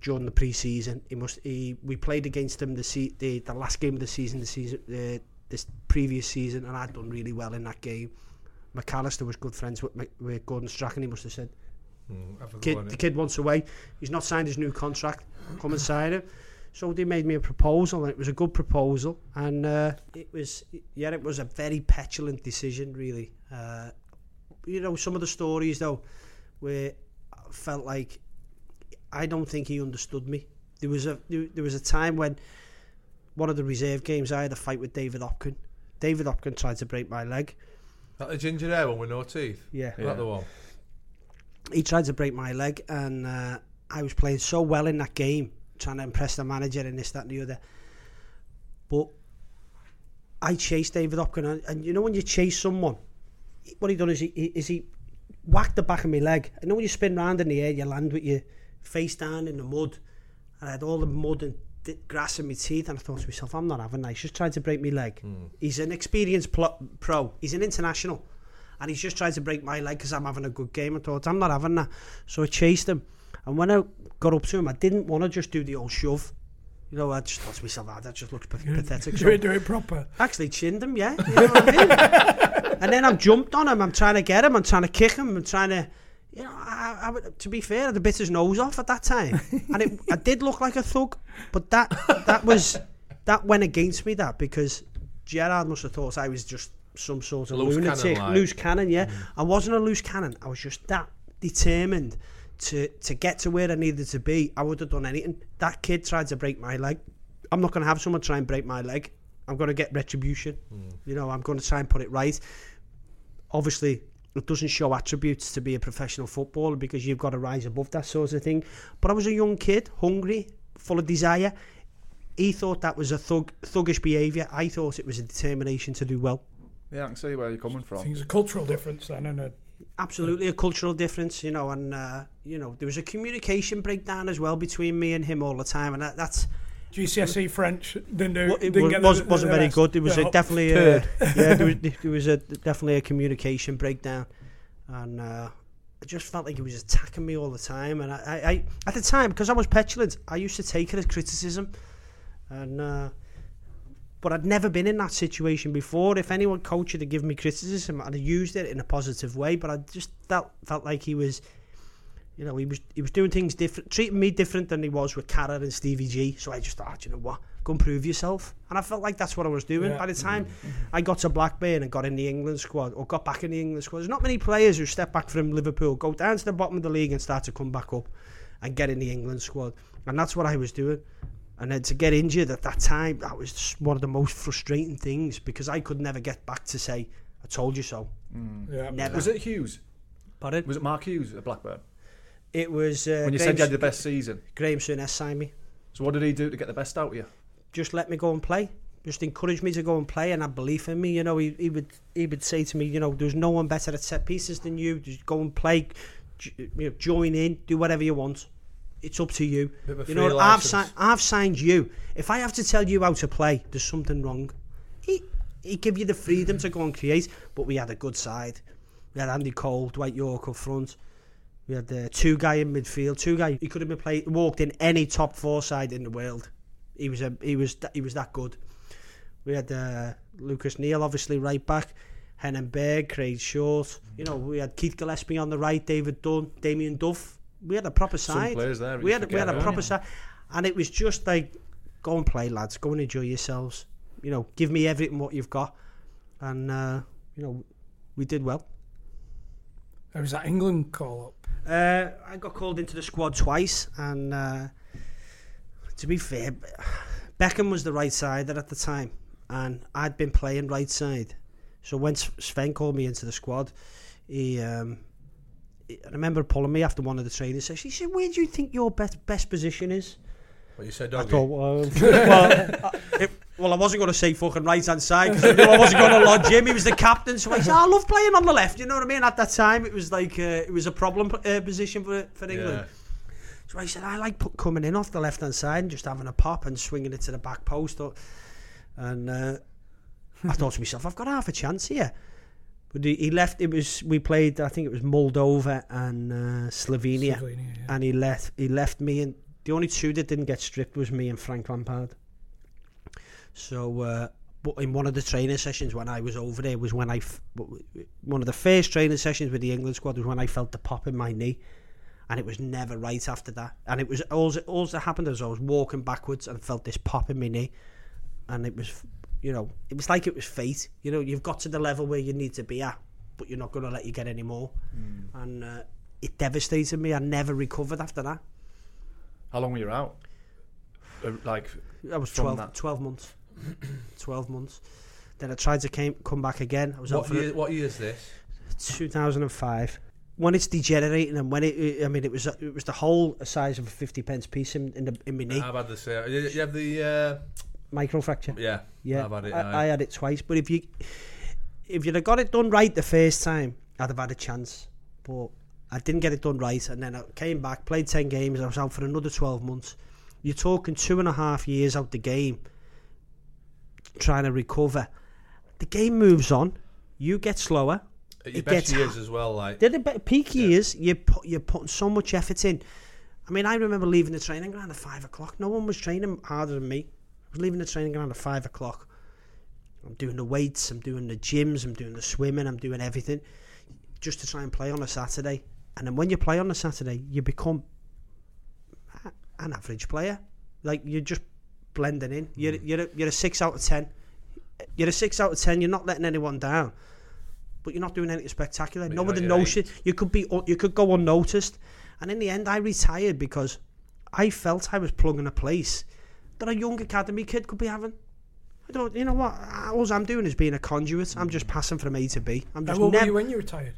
during the pre-season. He must. He, we played against him the, se- the the last game of the season, the season uh, this previous season, and I'd done really well in that game. McAllister was good friends with, with Gordon Strachan. He must have said, Have kid, the kid wants away. He's not signed his new contract. Come and sign it. So they made me a proposal, and it was a good proposal, and uh, it was yeah, it was a very petulant decision, really. Uh, you know, some of the stories though, where I felt like I don't think he understood me. There was a there was a time when one of the reserve games I had a fight with David Hopkin. David Hopkin tried to break my leg. That the ginger hair one with no teeth. Yeah, Is that the one? He tried to break my leg, and uh, I was playing so well in that game, trying to impress the manager and this, that, and the other. But I chased David Hopkin, and, and you know when you chase someone, what he done is he, he is he whacked the back of my leg. And know when you spin round in the air, you land with your face down in the mud, and I had all the mud and grass in my teeth, and I thought to myself, I'm not having that. He's just trying to break my leg. He's an experienced pro. He's an international and he's just tried to break my leg because I'm having a good game. I thought I'm not having that, so I chased him. And when I got up to him, I didn't want to just do the old shove. You know, I just thought to myself, ah, that just looks pa- pathetic. Do So it, do it proper. actually chinned him, yeah. You know what I mean? and then I've jumped on him. I'm trying to get him. I'm trying to kick him. I'm trying to, you know, I, I, would- to be fair, I bit his nose off at that time, and it, I did look like a thug. But that that was that went against me that because Gerard must have thought I was just some sort of Loose lunatic, cannon, like. loose cannon. Yeah, mm. I wasn't a loose cannon. I was just that determined to to get to where I needed to be. I would have done anything. That kid tried to break my leg. I'm not going to have someone try and break my leg. I'm going to get retribution. Mm. You know, I'm going to try and put it right. Obviously, it doesn't show attributes to be a professional footballer because you've got to rise above that sort of thing. But I was a young kid, hungry, full of desire. He thought that was a thug, thuggish behaviour. I thought it was a determination to do well. Yeah, I can see where you're coming I from. think there's a cultural difference then, and a absolutely a cultural difference, you know, and uh, you know there was a communication breakdown as well between me and him all the time, and that, that's GCSE French didn't do. Well, it didn't was, get the- was, the- wasn't the very good. There was Yeah, a, definitely a, yeah, there was, there was a definitely a communication breakdown, and uh, I just felt like he was attacking me all the time. And I, I, I at the time because I was petulant, I used to take it as criticism, and uh, but I'd never been in that situation before. If anyone coached to give me criticism, I'd have used it in a positive way. But I just felt felt like he was. You know, he was he was doing things different, treating me different than he was with Carra and Stevie G. So I just thought, ah, "Do you know what, go and prove yourself. And I felt like that's what I was doing. Yeah. By the mm-hmm. time mm-hmm. I got to Blackburn and got in the England squad, or got back in the England squad, there's not many players who step back from Liverpool, go down to the bottom of the league and start to come back up and get in the England squad. And that's what I was doing. And then to get injured at that time, that was one of the most frustrating things because I could never get back to say, I told you so. Yeah. Never. Was it Hughes? But Was it Mark Hughes at Blackburn? it was uh, When you Graham, said you had the best season. Graham Souness signed me. So what did he do to get the best out of you? just let me go and play. Just encourage me to go and play and have belief in me. You know, he, he would he would say to me, you know, there's no one better at set pieces than you. Just go and play, j- you know, join in, do whatever you want. It's up to you. Bit of a You know, I've si- I've signed you. If I have to tell you how to play, there's something wrong. He he give you the freedom to go and create. But we had a good side. We had Andy Cole, Dwight Yorke up front. We had uh, Tugay in midfield. Tugay. He could have been played walked in any top four side in the world. He was a he was he was that good. We had uh, Lucas Neill, obviously right back. Henning Berg, Craig Short. You know, we had Keith Gillespie on the right, David Dunn, Damien Duff. We had a proper Some side. players there. we had we had a proper side, and it was just like, go and play, lads. Go and enjoy yourselves. You know, give me everything what you've got, and uh, you know, we did well. There was that England call up. Uh, I got called into the squad twice, and uh, to be fair, Beckham was the right sider at the time, and I'd been playing right side. So when Sven called me into the squad, he, um, he- I remember pulling me after one of the training sessions. He said, "Where do you think your best best position is?" Well, you said, I thought, well, well, I, it, well, I wasn't going to say fucking right hand side because I I wasn't going to lodge him. He was the captain, so I said, I love playing on the left. You know what I mean? At that time, it was like uh, it was a problem uh, position for for England. Yeah. So I said, I like put, coming in off the left hand side and just having a pop and swinging it to the back post. Or, and uh, I thought to myself, I've got half a chance here. But he, left. It was we played. I think it was Moldova and uh, Slovenia Slovenia, yeah. and he left he left me and the only two that didn't get stripped was me and Frank Lampard. So, uh, but in one of the training sessions when I was over there was when I f- one of the first training sessions with the England squad was when I felt the pop in my knee, and it was never right after that. And it was all all that happened was I was walking backwards and felt this pop in my knee, and it was, you know, it was like it was fate. You know, you've got to the level where you need to be at, but you're not going to let you get any more. And uh, it devastated me. I never recovered after that. How long were you out? Uh, Like, I was 12, that- 12 months. 12 months. Then I tried to came, come back again. I was What year, what year is this? 2005. When it's degenerating and when it, I mean, it was it was the whole size of a 50 pence piece in, in, the, in my knee. I've had the same. You, you have the uh, Microfracture. yeah. Yeah, I've had it. I. I had it twice. But if you if you'd have got it done right the first time, I'd have had a chance. But I didn't get it done right, and then I came back, played ten games. I was out for another twelve months. You're talking two and a half years out the game, trying to recover. The game moves on. You get slower. At your it best gets years as well. Like Did it be- peak years? You put you're putting so much effort in. I mean, I remember leaving the training ground at five o'clock. No one was training harder than me. I was leaving the training ground at five o'clock. I'm doing the weights, I'm doing the gyms, I'm doing the swimming, I'm doing everything, just to try and play on a Saturday. And then when you play on a Saturday, you become an average player. Like you're just blending in. You're mm. you're a, you're a six out of ten. You're a six out of ten. You're not letting anyone down, but you're not doing anything spectacular. But Nobody knows you. You could be you could go unnoticed. And in the end, I retired because I felt I was plugging a place that a young academy kid could be having. I don't, you know what? All I'm doing is being a conduit. I'm just passing from A to B. I'm How just old were you when you retired?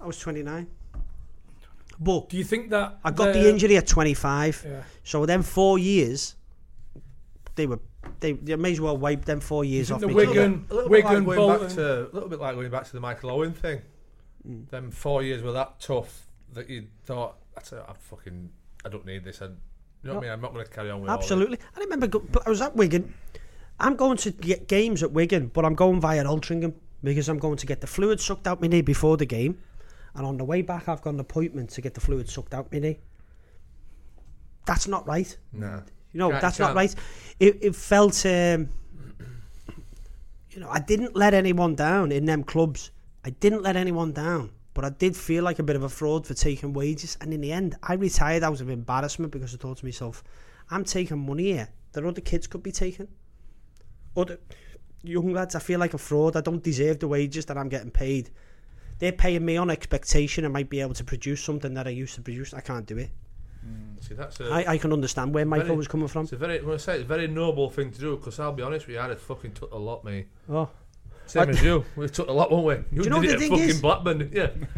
I was 29. But Do you think that I got the injury at 25. Yeah. So then four years, they were they, they may as well wipe them four years off the me. Wigan- a little bit Wigan, like going back to a little bit like going back to the Michael Owen thing. Mm. Them four years were that tough that you thought, that's it, I fucking, I don't need this. And you know what I mean? I'm not going to carry on with all this. Absolutely. I remember go, I was at Wigan. I'm going to get games at Wigan, but I'm going via Altrincham because I'm going to get the fluid sucked out my knee before the game. And on the way back, I've got an appointment to get the fluid sucked out my knee. That's not right. No. You know, Can't- that's not can't. right. It, it felt, um, you know, I didn't let anyone down in them clubs. I didn't let anyone down, but I did feel like a bit of a fraud for taking wages. And in the end, I retired out of embarrassment because I thought to myself, I'm taking money here that other kids could be taking. Other young lads, I feel like a fraud. I don't deserve the wages that I'm getting paid. They're paying me on expectation I might be able to produce something that I used to produce. I can't do it. Mm, see, that's a, I, I can understand where Michael very- was coming from. it's a very, when I say it's a very noble thing to do, because I'll be honest with you, I'd have fucking took a lot, me. Oh. Same I- as you. We took a lot, won't we? You, you know did the thing fucking is- Blackburn, didn't?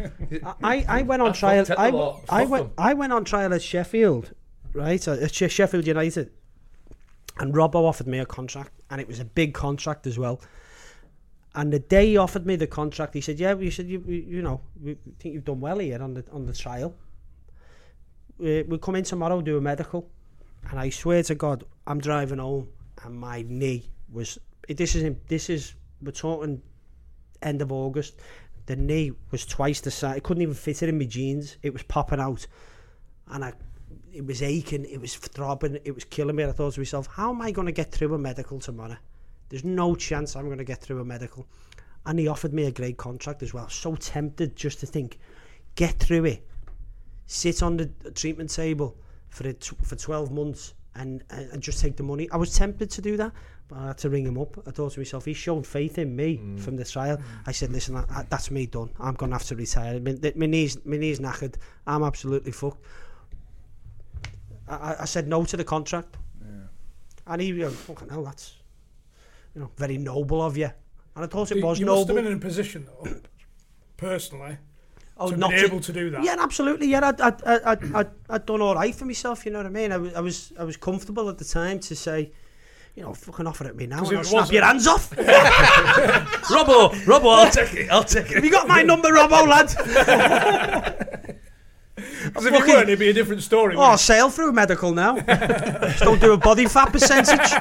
I, I went on I trial. I. I went. them. I went on trial at Sheffield, right? At Sheffield United, and Robbo offered me a contract, and it was a big contract as well. And the day he offered me the contract, he said, "Yeah, we said you, you, you know, we think you've done well here on the on the trial. We, we'll come in tomorrow, do a medical." And I swear to God, I'm driving home, and my knee was. This is in, this is we're talking end of August. The knee was twice the size. I couldn't even fit it in my jeans. It was popping out, and I, it was aching. It was throbbing. It was killing me. And I thought to myself, how am I going to get through a medical tomorrow? There's no chance I'm going to get through a medical. And he offered me a great contract as well. So tempted just to think, get through it, sit on the treatment table for it for 12 months and, and and just take the money. I was tempted to do that, but I had to ring him up. I thought to myself, he's shown faith in me mm. from the trial. I said, listen, I, I, that's me done. I'm going to have to retire. My, my, knees, my knees knackered. I'm absolutely fucked. I, I- said no to the contract. And he went, fucking hell, that's you know, very noble of you. And I thought it You, was you must noble. have been in a position, though, personally, oh, to not be able to do that. Yeah, absolutely. Yeah, I'd, I'd, I'd, I'd, I'd, I'd done all right for myself. You know what I mean? I was, I was, I was comfortable at the time to say, you know, fucking offer it me now and if I'll it snap your hands off. Robbo, Robbo, I'll take it. I'll take it. Have you got my number, Robbo, lad? Because if you weren't, it'd be a different story. Oh, I'll sail through medical now. Just don't do a body fat percentage.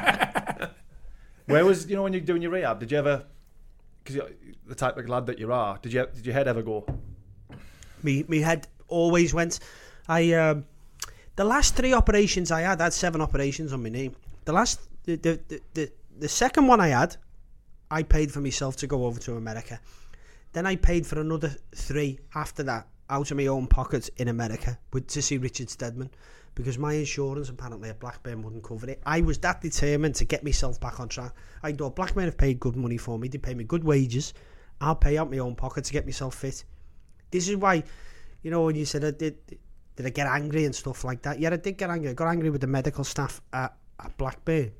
Where was you know when you're doing your rehab? Did you ever? Because you're the type of lad that you are. Did you? Did your head ever go? Me, me head always went. I um, the last three operations I had, I had seven operations on my knee. The last, the the, the, the, second one I had, I paid for myself to go over to America. Then I paid for another three after that out of my own pocket in America with, to see Richard Steadman because my insurance apparently at Blackburn wouldn't cover it. I was that determined to get myself back on track. I thought Blackburn have paid good money for me. They pay me good wages. I'll pay out my own pocket to get myself fit. This is why, you know, when you said I did, did I get angry and stuff like that? Yeah, I did get angry. I got angry with the medical staff at, at Blackburn,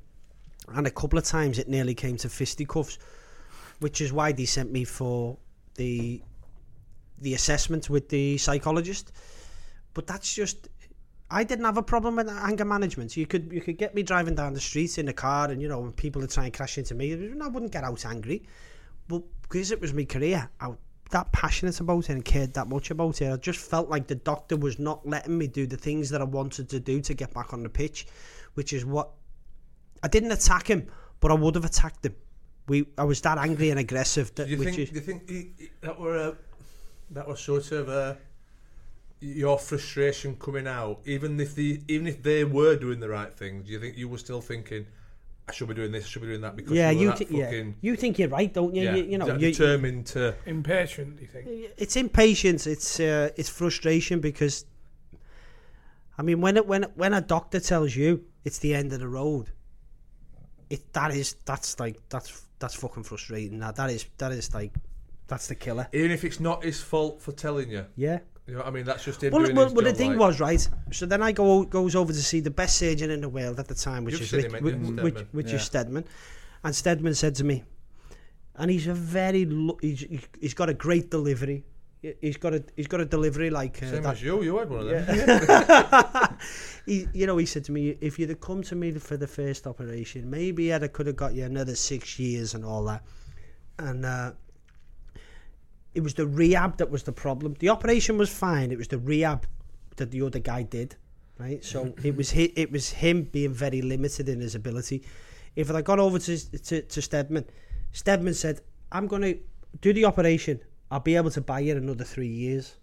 and a couple of times it nearly came to fisticuffs, which is why they sent me for the the assessment with the psychologist. But that's just I didn't have a problem with anger management. You could you could get me driving down the street in a car, and you know, when people are trying to crash into me, I wouldn't get out angry. But because it was my career, I that passionate about it and cared that much about it. I just felt like the doctor was not letting me do the things that I wanted to do to get back on the pitch, which is what I didn't attack him, but I would have attacked him. We, I was that angry and aggressive. That, Do you which think? is, Do you think he, he- that were a, that was sort of a, your frustration coming out? Even if the even if they were doing the right thing, do you think you were still thinking, I should be doing this, I should be doing that because yeah, you were you, that thi- yeah, fucking you think you're right, don't you? yeah, you, you know, that you, determined to Impatient, do you think? it's impatience. It's uh, it's frustration because, I mean, when it when when a doctor tells you it's the end of the road, it that is that's like that's that's fucking frustrating. That that is that is like that's the killer. even if it's not his fault for telling you. Yeah. You know what I mean? That's just him Well, doing well, his well the thing like- was right. So then I go goes over to see the best surgeon in the world at the time, which You've is seen Rich, him, which, which, Steadman? which Yeah. is Steadman, and Steadman said to me, and he's a very lo- he's he's got a great delivery. He- He's got a he's got a delivery like uh, Same that. as you, you had one of them. he, you know, he said to me, if you'd have come to me for the first operation, maybe I'd have could have got you another six years and all that. And uh, it was the rehab that was the problem. The operation was fine. It was the rehab that the other guy did, right? So it was hi- it was him being very limited in his ability. If I got over to to, to Steadman, Steadman said, "I'm going to do the operation. I'll be able to buy you another three years."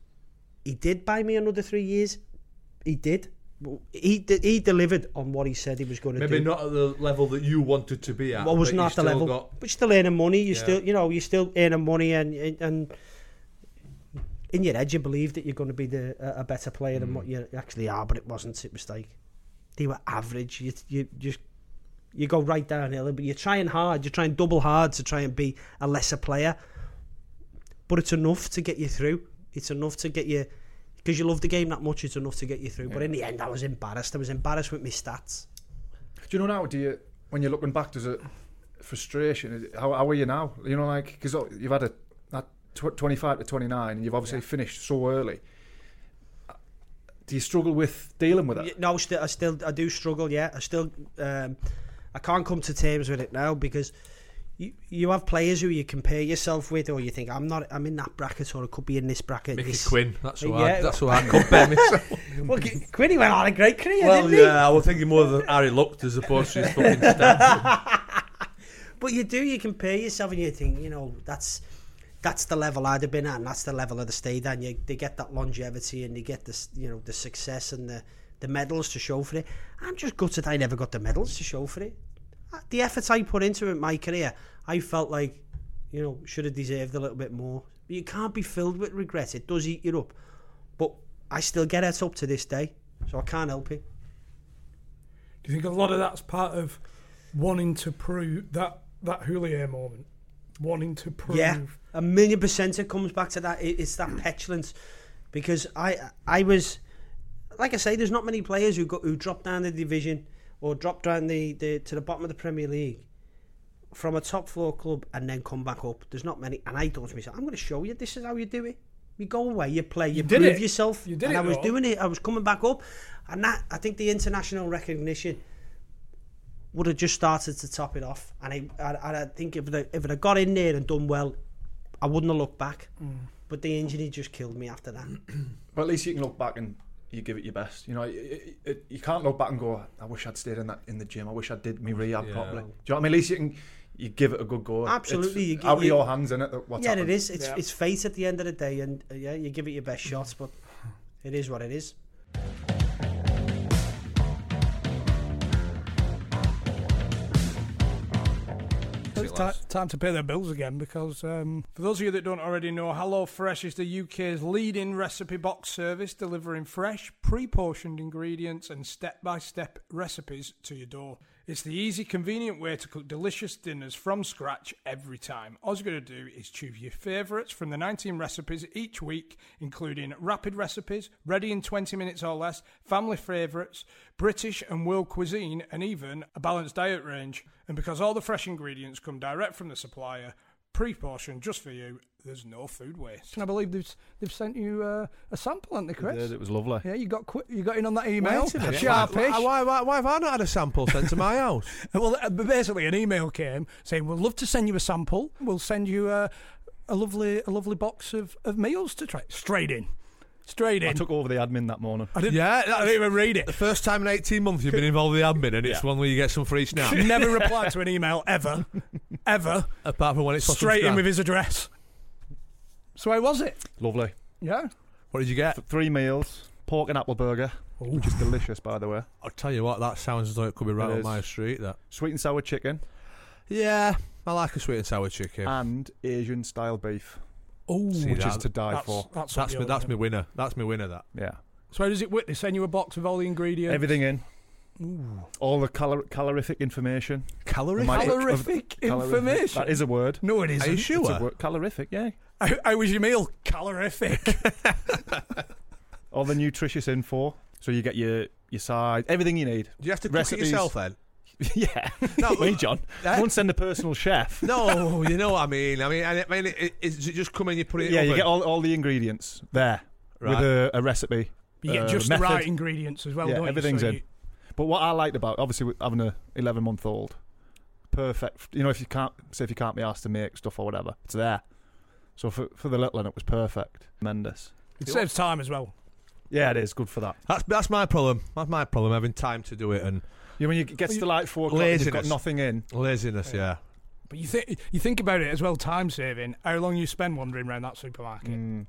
He did buy me another three years. He did. He he delivered on what he said he was going to Maybe do. Maybe not at the level that you wanted to be at. What was not the level, Got, but you're still earning money. You Yeah. still, you know, you're still earning money, and and- in your head you believe that you're going to be the a better player than Mm. what you actually are. But it wasn't. It was like they were average. You you just you go right downhill, but you're trying hard. You're trying double hard to try and be a lesser player. But it's enough to get you through. It's enough to get you because you love the game that much. It's enough to get you through. But in the end, I was embarrassed. I was embarrassed with my stats. Do you know now? Do you when you're looking back, does it frustration? How, how are you now? You know, like because you've had a that tw- 25 to 29, and you've obviously finished so early. Do you struggle with dealing with it? Yeah, No, still, I still, I do struggle. Yeah, I still, um, I can't come to terms with it now because you, you have players who you compare yourself with, or you think I'm not, I'm in that bracket, or I could be in this bracket. Mickey this. Quinn. That's who Yeah. I. That's who I compare myself. Well, Qu- Quinny went on a great career, well, didn't he? yeah, I was thinking more of Harry looked as opposed to his fucking stats. But you do, you compare yourself, and you think, you know, that's that's the level I'd have been at, and that's the level of the state, and you they get that longevity, and you get this, you know, the success and the the medals to show for it. I'm just gutted I never got the medals to show for it. The effort I put into it in my career, I felt like, you know, should have deserved a little bit more. But you can't be filled with regret. It does eat you up. But I still get it up to this day, so I can't help it. Do you think a lot of that's part of wanting to prove that that Houllier moment, wanting to prove? Yeah, a million percent. It comes back to that. It, it's that petulance because I I was like I say. There's not many players who got who dropped down the division or drop down the, the to the bottom of the Premier League from a top floor club and then come back up. There's not many. And I thought to myself, I'm going to show you. This is how you do it. You go away, you play, you, did prove it. yourself. You did and it, I was though. doing it. I was coming back up, and that I think the international recognition would have just started to top it off. And I, I, I think if it, if it had got in there and done well, I wouldn't have looked back. Mm. But the injury just killed me after that. But at least you can look back and you give it your best. You know, it, it, you can't look back and go, "I wish I'd stayed in that in the gym. I wish I did me rehab Yeah. properly." Do you know what I mean? At least you can you give it a good go. Absolutely, It's you gi- out of you- your hands, in it. What's yeah, happened. it is. It's Yeah. it's fate at the end of the day, and uh, yeah, you give it your best shots, but it is what it is. Time to pay their bills again because, um, for those of you that don't already know, HelloFresh is the UK's leading recipe box service delivering fresh, pre portioned ingredients and step by step recipes to your door. It's the easy, convenient way to cook delicious dinners from scratch every time. All you're going to do is choose your favourites from the 19 recipes each week, including rapid recipes, ready in 20 minutes or less, family favourites, British and world cuisine, and even a balanced diet range. And because all the fresh ingredients come direct from the supplier, pre-portioned just for you, there's no food waste. And I believe they've, they've sent you uh, a sample, haven't they, Chris? It, it was lovely. Yeah, you got qu- you got in on that email. Wait a minute. Sharpish. Why, why, why, why have I not had a sample sent to my house? Well, uh, basically, an email came saying we'd love to send you a sample. We'll send you a, a lovely a lovely box of, of meals to try. Straight in, straight in. I took over the admin that morning. I didn't, Yeah, I didn't even read it. The first time in 18 months you've been involved with the admin, and it's Yeah. one where you get some free snap. Never replied to an email ever, ever. Apart from when it's Straight in with his address. So how was it? Lovely. Yeah. What did you get? Th- Three meals, pork and apple burger, which is delicious, by the way. I'll tell you what, that sounds as though it could be right It on is. my street. That. Sweet and sour chicken Yeah, I like a sweet and sour chicken. and Asian style beef, Oh, which that- is to die that's for. that's that's what me. That's doing. my winner. That's my winner. That. Yeah. So does it work? They send you a box of all the ingredients. Everything in. Ooh. All the calor- calorific information. Calorific. Calorific Calorific. information. That is a word. no, it isn't. Are you It's sure? a word. Calorific, yeah. How, how was your meal? Calorific. All the nutritious info. So you get your your side, everything you need. Do you have to cook Recipes. it yourself then? yeah. No, Wait, John. Eh? Won't send a personal chef. No, you know what I mean. I mean, I mean, it, it, is it just come in? You put it. yeah, the you get all, all the ingredients there Right. with a, a recipe. You get uh, just method. the right ingredients as well, Yeah, don't you? everything's So in. you- But what I liked about obviously with having a 11 month old, perfect. You know, if you can't say if you can't be asked to make stuff or whatever, it's there. So for for the little one, it was perfect, tremendous. It saves time as well. Yeah, it is good for that. That's that's my problem. That's my problem. Having time to do it and Yeah, when you get to like four o'clock, and you've got nothing in. laziness. Yeah. But you think you think about it as well, time saving. How long you spend wandering around that supermarket? Mm,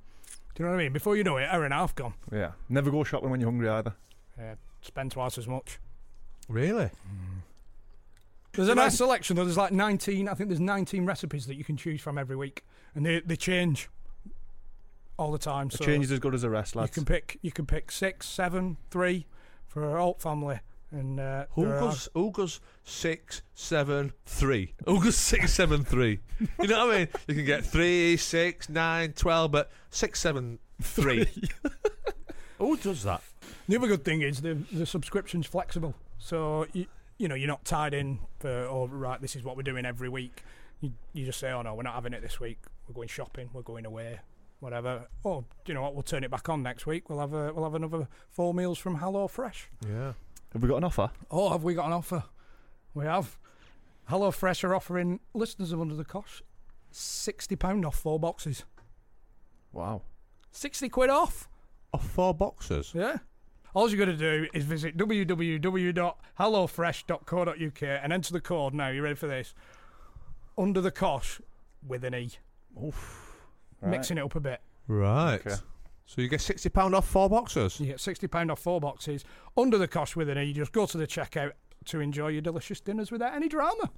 Do you know what I mean? Before you know it, hour and a half gone. yeah, never go shopping when you're hungry either. Yeah, spend twice as much. Really? There's a nice selection though. There's like 19. I think there's 19 recipes that you can choose from every week, and they they change all the time. The so change is as good as the rest, you can pick you can pick six, seven, three for our alt family, and uh, Who there are- goes six, seven, three? Who six, seven, three? You know what I mean? You can get three, six, nine, twelve, but six, seven, three. Who does that? The other good thing is the the subscription's flexible, so you you know you're not tied in for oh right this is what we're doing every week. You you just say oh no we're not having it this week. We're going shopping. We're going away. Whatever. Oh, do you know what? We'll turn it back on next week. We'll have a we'll have another four meals from Hello Fresh. Yeah. Have we got an offer? Oh, have we got an offer? We have. Hello Fresh are offering listeners of Under the Cosh sixty pound off four boxes. Wow. Sixty quid off. Off four boxes. Yeah. All you're going to do is visit www.hellofresh.co.uk and enter the code now. You ready for this? Under the cosh with an E. Mixing it up a bit. Right. Okay. So you get sixty pound off four boxes. You get £60 off four boxes. Under the cosh with an E. You just go to the checkout to enjoy your delicious dinners without any drama.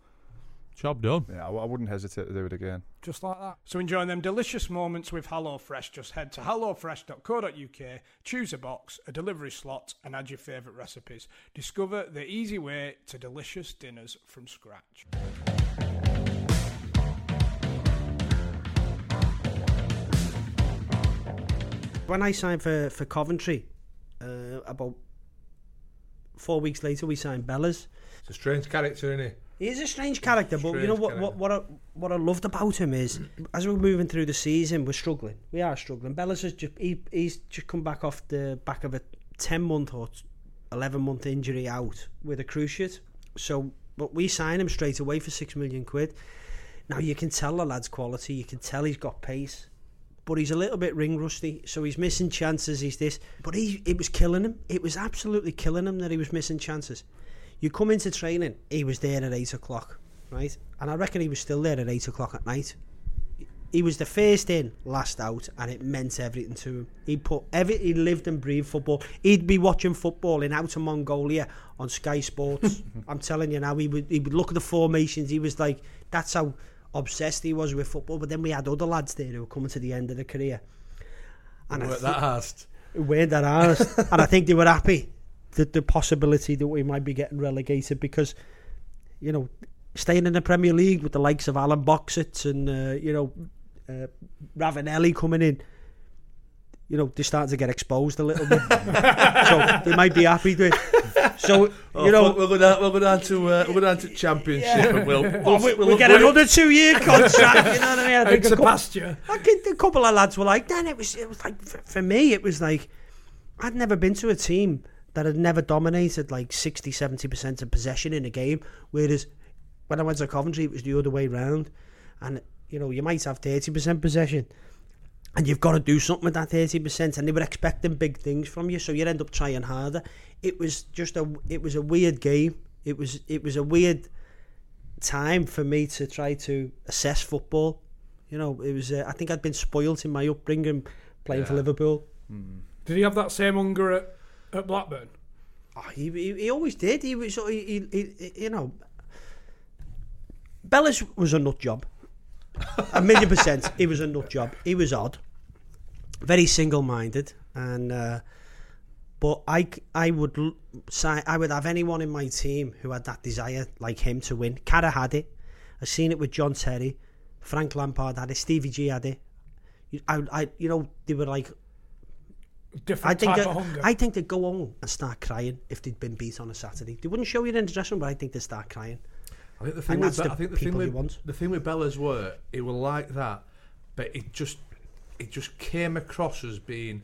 Job done. Yeah, I wouldn't hesitate to do it again. Just like that. So enjoy them delicious moments with HelloFresh. Just head to hellofresh.co.uk, choose a box, a delivery slot, and add your favourite recipes. Discover the easy way to delicious dinners from scratch. When I signed for, for Coventry, uh, about four weeks later, we signed Bellas. It's a strange character, isn't he? He is a strange character, but you know Strange what, what, what, I, what I loved about him is, as we're moving through the season, we're struggling. We are struggling. Bellas has just, he, he's just come back off the back of a 10 month or 11 month injury out with a cruciate. So, but we signed him straight away for 6 million quid. Now, you can tell the lad's quality, you can tell he's got pace. But he's a little bit ring rusty, so he's missing chances. He's this, but he it was killing him. It was absolutely killing him that he was missing chances. You come into training, he was there at eight o'clock, right? And I reckon he was still there at eight o'clock at night. He was the first in, last out, and it meant everything to him. He put every, he lived and breathed football. He'd be watching football in Outer Mongolia on Sky Sports. I'm telling you now, he would he would look at the formations. He was like That's how obsessed he was with football. But then we had other lads there who were coming to the end of the career. And Weren't thi- that asked. weren't that honest. and I think they were happy that the possibility that we might be getting relegated because, you know, staying in the Premier League with the likes of Alen Boksic and, uh, you know, uh, Ravanelli coming in, you know, they're starting to get exposed a little bit. so they might be happy with So, Oh, you know, we'll go down. We'll go down to. Uh, we'll go down to championship, and we'll. we'll, Oh, we, we'll, we get we'll- another two-year contract. You know what I mean? I think It's a a couple, pasture. I think a couple of lads were like, "Dan, it was it was like for, for me, it was like I'd never been to a team that had never dominated like 60, 70 percent of possession in a game. Whereas when I went to Coventry, it was the other way round, and you know you might have thirty percent possession." And you've got to do something with that thirty percent, and they were expecting big things from you, so you end up trying harder. It was just a, it was a weird game. It was, it was a weird time for me to try to assess football. You know, it was. Uh, I think I'd been spoilt in my upbringing playing for Yeah. Liverpool. Did he have that same hunger at, at Blackburn? Oh, he, he he always did. He was. He, he, he you know. Bellis was a nut job. a million percent. He was a nut job. He was odd. Very single-minded, and uh, but I c- I would say I would have anyone in my team who had that desire like him to win. Carra had it. I've seen it with John Terry. Frank Lampard had it. Stevie G had it. I, I, you know, they were like Different I think type that, of hunger. I think they'd go on and start crying if they'd been beat on a Saturday. They wouldn't show you in the dressing room, but I think they'd start crying. I think the thing that's with Be- the I think the thing people you with want. the thing with Bella's were it was like that, but it just it just came across as being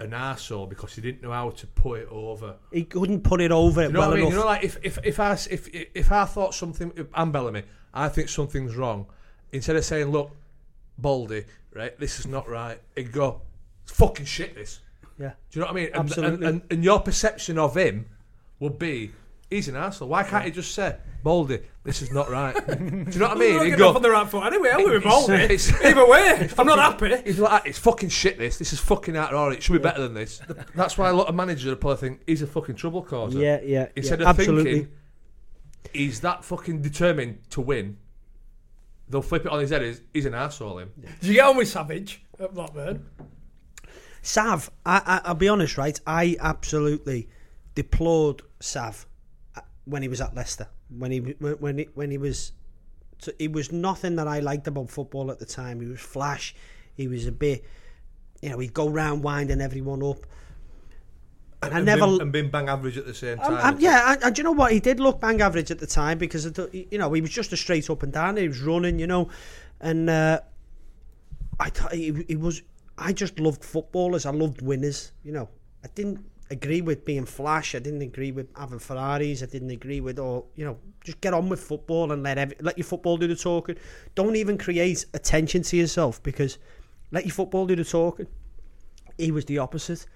an arsehole because he didn't know how to put it over. He couldn't put it over You know well what I mean? enough. You know, like if if if I if if I thought something, if I'm Bellamy, I think something's wrong. Instead of saying, "Look, Baldy, right, this is not right," he'd go, "It's fucking shit." This. yeah. Do you know what I mean? And, Absolutely. And, and, and your perception of him would be, he's an arsehole. Why can't he just say, Baldy, this is not right? Do you know what I I'm mean? not He'd go, on the right foot anyway. I'm with Baldy. it's- Either way, I'm not happy. He's like, it's fucking shit. This, this is fucking out of order. It should be better than this. That's why a lot of managers will probably think he's a fucking trouble causer. Yeah, yeah. Instead yeah. of Absolutely. thinking he's that fucking determined to win, they'll flip it on his head. As, he's an asshole. Him. Did you get on with Savage at Blackburn? Sav, I, I, I'll be honest, right? I absolutely deplored Sav when he was at Leicester. When he when when he, when he was, so he was nothing that I liked about football at the time. He was flash. He was a bit, you know, he'd go round winding everyone up. And I never. been, and been bang average at the same Um, time. um, yeah, and, and do you know what? He did look bang average at the time because it, you know he was just a straight up and down. He was running, you know, and uh, I thought he, he was. I just loved footballers. I loved winners. You know, I didn't agree with being flash. I didn't agree with having Ferraris. I didn't agree with all. You know, just get on with football and let every, let your football do the talking. Don't even create attention to yourself because let your football do the talking. He was the opposite.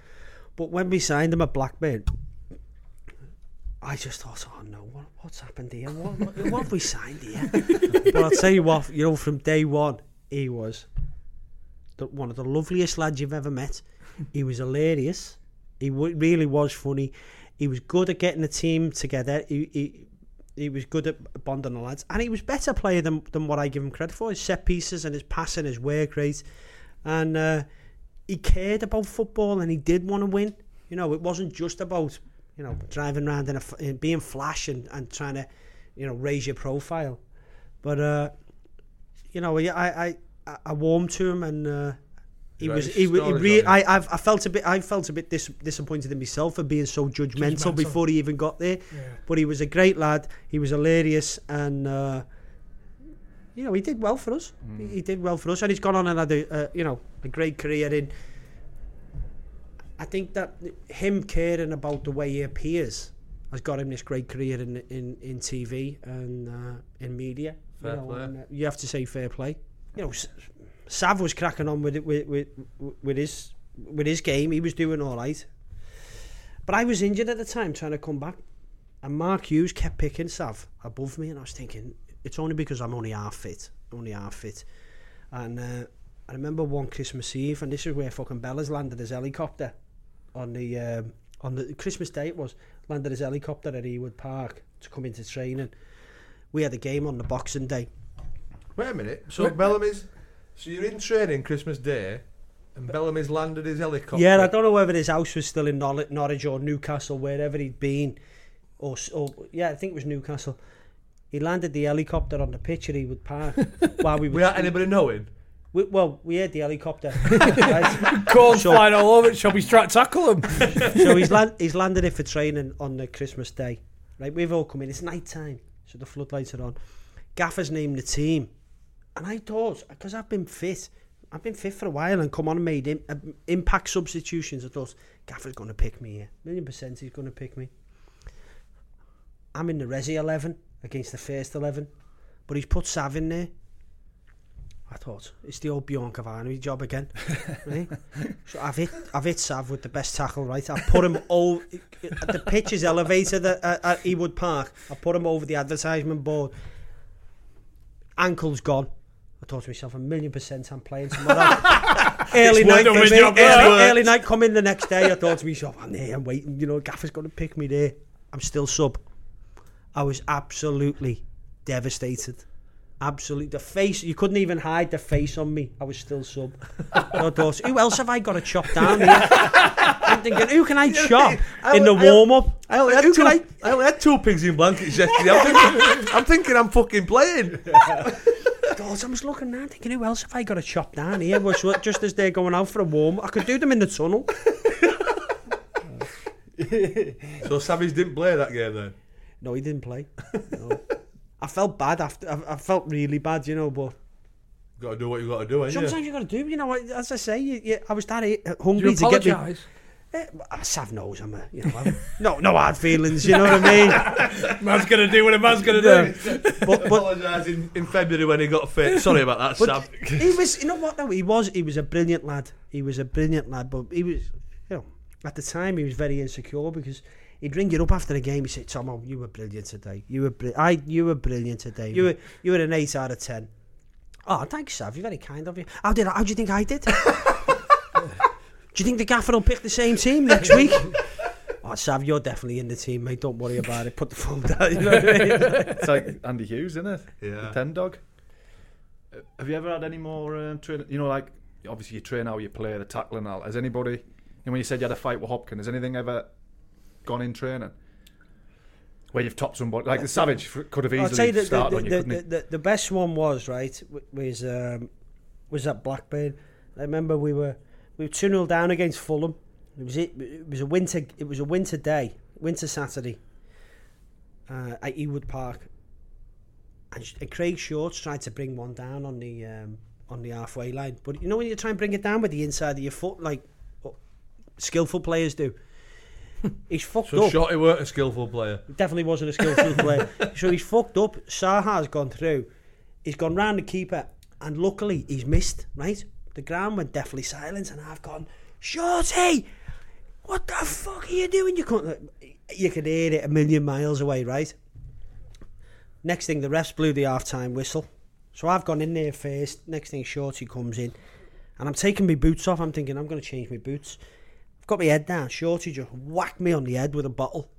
But when we signed him at Blackburn, I just thought, oh no, what, what's happened here? What, what, what have we signed here? but I'll tell you what, you know, from day one, he was the, one of the loveliest lads you've ever met. He was hilarious. He w- really was funny. He was good at getting the team together. He, he he was good at bonding the lads, and he was better player than than what I give him credit for. His set pieces and his passing, his work rate, and uh, he cared about football and he did want to win. You know, it wasn't just about you know driving around in, a, f- in being flash and, and trying to you know raise your profile, but uh, you know, I I, I warmed to him and. Uh, he Right, was. He, he re- I, I've, I felt a bit. I felt a bit dis- disappointed in myself for being so judgmental, Judgmental. before he even got there. Yeah. But he was a great lad. He was hilarious, and uh, you know he did well for us. He, he did well for us, and he's gone on and had a uh, you know a great career in. I think that him caring about the way he appears has got him this great career in in, in TV and uh, in media. Fair you know, play. and, uh, you have to say fair play. You know, S- Sav was cracking on with it with, with with his with his game. He was doing all right. But I was injured at the time, trying to come back, and Mark Hughes kept picking Sav above me, and I was thinking it's only because I'm only half fit, only half fit. And uh, I remember one Christmas Eve, and this is where fucking Bella's landed his helicopter on the um, on the Christmas day. It was landed his helicopter at Ewood Park to come into training. We had a game on the Boxing Day, Wait a minute. So Bellamy's. So you're in training Christmas Day, and Bellamy's landed his helicopter. Yeah, I don't know whether his house was still in Nor- Norwich or Newcastle, wherever he'd been, or, or yeah, I think it was Newcastle. He landed the helicopter on the pitch at Ewood Park while we were. Without anybody knowing. we, well, we heard the helicopter. right? Corn So- flying all over it. Shall we strike tackle him? so he's land, he's landed it for training on the Christmas day. Right, we've all come in. It's night time, so the floodlights are on. Gaffer's named the team, and I thought because I've been fit, I've been fit for a while and come on and made im- uh, impact substitutions. I thought Gaffer's going to pick me here, million percent. He's going to pick me. I'm in the Resi eleven against the first eleven, but he's put Sav in there. I thought it's the old Bjorn Kvarme job again. right? So I've hit I've hit Sav with the best tackle, right? I put him over the pitch is elevated at, at, at Ewood Park. I put him over the advertisement board. Ankle's gone. I thought to myself, a million percent I'm playing tomorrow. early night, done with me, early, early night, come in the next day. I thought to myself, I'm there, I'm waiting. You know, Gaffer's going to pick me there. I'm still sub. I was absolutely devastated. Absolutely, the face you couldn't even hide the face on me. I was still sub. I thought, who else have I got to chop down here? I'm thinking, who can I chop in the I- I- warm up? I only, had Who two, can I only had two pigs in blankets yesterday. I'm thinking, I'm thinking I'm fucking playing. God, I was looking around thinking, who else have I got to chop down here? Was just as they're going out for a warm, I could do them in the tunnel. So Savage didn't play that game then. No, he didn't play. No. I felt bad after. I, I felt really bad, you know. But You've Got to do what you got to do, ain't you? sometimes you got to do. You know, as I say, you, you, I was that hungry you to get me. Apologise? Eh, uh, Sav knows I'm a, you know, I'm, no, no hard feelings. You know what I mean? Man's gonna do what a man's gonna do. But but Apologise in, in February when he got fit. Sorry about that, Sam. he was, you know what? though? he was, he was a brilliant lad. He was a brilliant lad, but he was, you know, at the time he was very insecure because he'd ring you up after the game. He'd say, "Tomo, you were brilliant today. You were, bri- I, you were brilliant today. You were, you were an eight out of ten. Oh, thanks, Sav. You're very kind of you. How did? I, how do you think I did? do you think the gaffer will pick the same team next week? Oh, Sav, you're definitely in the team, mate. Don't worry about it. Put the phone down. You know what I mean? It's like Andy Hughes, isn't it? Yeah. The ten dog. Uh, Have you ever had any more um, training? You know, like obviously you train how you play, the tackling and all. Has anybody? You know, when you said you had a fight with Hopkins, has anything ever gone in training where you've topped somebody? Like the Savage f- could have I'll easily tell you the, started the, on you, the, couldn't the, he? the, the best one was right w- was um, was at Blackburn. I remember we were we were two 0 down against Fulham. It was it, it was a winter it was a winter day, winter Saturday uh, at Ewood Park, and, and Craig Shorts tried to bring one down on the um, on the halfway line. But you know when you try and bring it down with the inside of your foot, like what skillful players do. He's fucked So up. Shorty weren't a skillful player. Definitely wasn't a skillful player. So he's fucked up. Saha's gone through. He's gone round the keeper, and luckily he's missed. Right, the ground went deathly silent, and I've gone, Shorty, what the fuck are you doing? You couldn't. You could hear it a million miles away, right? Next thing, the refs blew the half-time whistle. So I've gone in there first. Next thing, Shorty comes in, and I'm taking my boots off. I'm thinking I'm going to change my boots. I've got my head down. Shorty just whacked me on the head with a bottle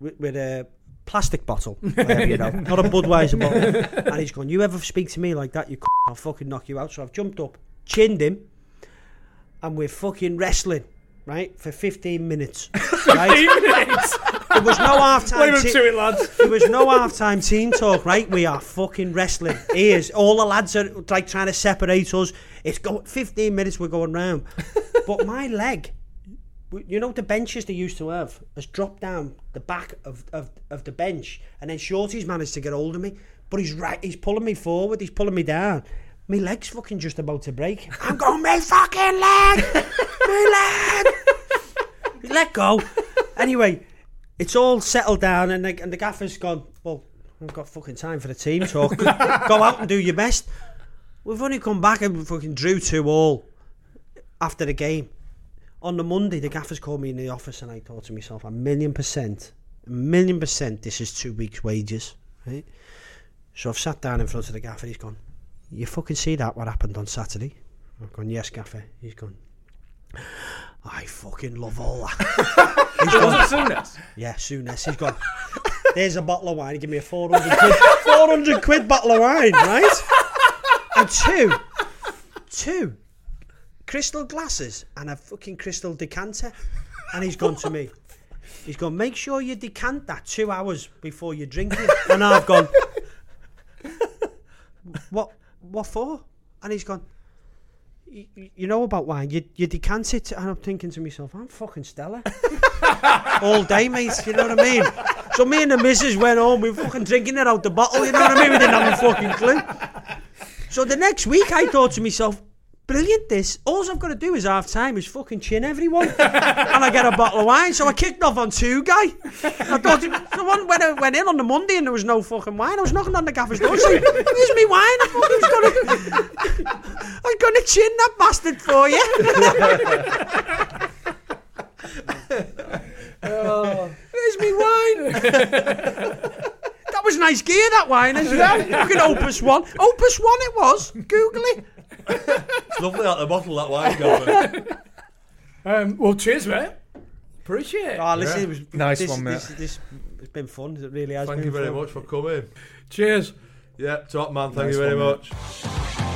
with, with a plastic bottle, whatever, you know, not a Budweiser bottle. And he's gone, you ever speak to me like that, you c- I'll fucking knock you out. So I've jumped up, chinned him, and we're fucking wrestling, right, for 15 minutes. Right? there was no half time. Leave him to it, lads. There was no half-time team talk, right? We are fucking wrestling. Ears. All the lads are like trying to separate us. It's going 15 minutes. We're going round, but my leg, you know, the benches they used to have has dropped down the back of, of, of the bench, and then Shorty's managed to get hold of me, but he's right. He's pulling me forward. He's pulling me down. My leg's fucking just about to break. I'm going, my fucking leg, my leg. Let go. Anyway, it's all settled down, and the, and the gaffer's gone. Well, I've got fucking time for the team talk. Go out and do your best. We've only come back and fucking drew two all after the game. On the Monday, the gaffers called me in the office, and I thought to myself, a million percent, a million percent, this is two weeks' wages, right? So I've sat down in front of the gaffer. He's gone. You fucking see that? What happened on Saturday? I've gone. Yes, gaffer. He's gone. I fucking love all that. He's gone. Was it Souness? Yeah, Souness. He's gone. There's a bottle of wine. Give me a 400 quid, 400 quid bottle of wine, right? and two, two crystal glasses and a fucking crystal decanter. And he's gone to me. He's gone, make sure you decant that two hours before you drink it. And I've gone, what, what for? And he's gone, "Y- y- you know about wine, you, you decant it. And I'm thinking to myself, I'm fucking Stella. All day, mate, you know what I mean? So me and the missus went home, we were fucking drinking it out the bottle, you know what I mean? We didn't have a fucking clue. So the next week I thought to myself, brilliant this. All I've got to do is half time is fucking chin everyone. and I get a bottle of wine. So I kicked off on Tugay. I thought, so when when uh, I went in on the Monday and there was no fucking wine, I was knocking on the gaffer's door saying, Where's me wine? I fucking was gonna, I was gonna chin that bastard for you. Oh. Where's me wine? that was nice gear, that wine as well. Fucking Opus One. Opus One it was. Google it. It's lovely out the bottle, that wine, Gavin. Um, well, cheers, mate. Appreciate it. Oh, listen, it was Nice this, one, mate. This, this, it's been fun. It really has Thank been you very fun. much for coming. Cheers. Yeah, top man, thank Nice you very one, mate. much.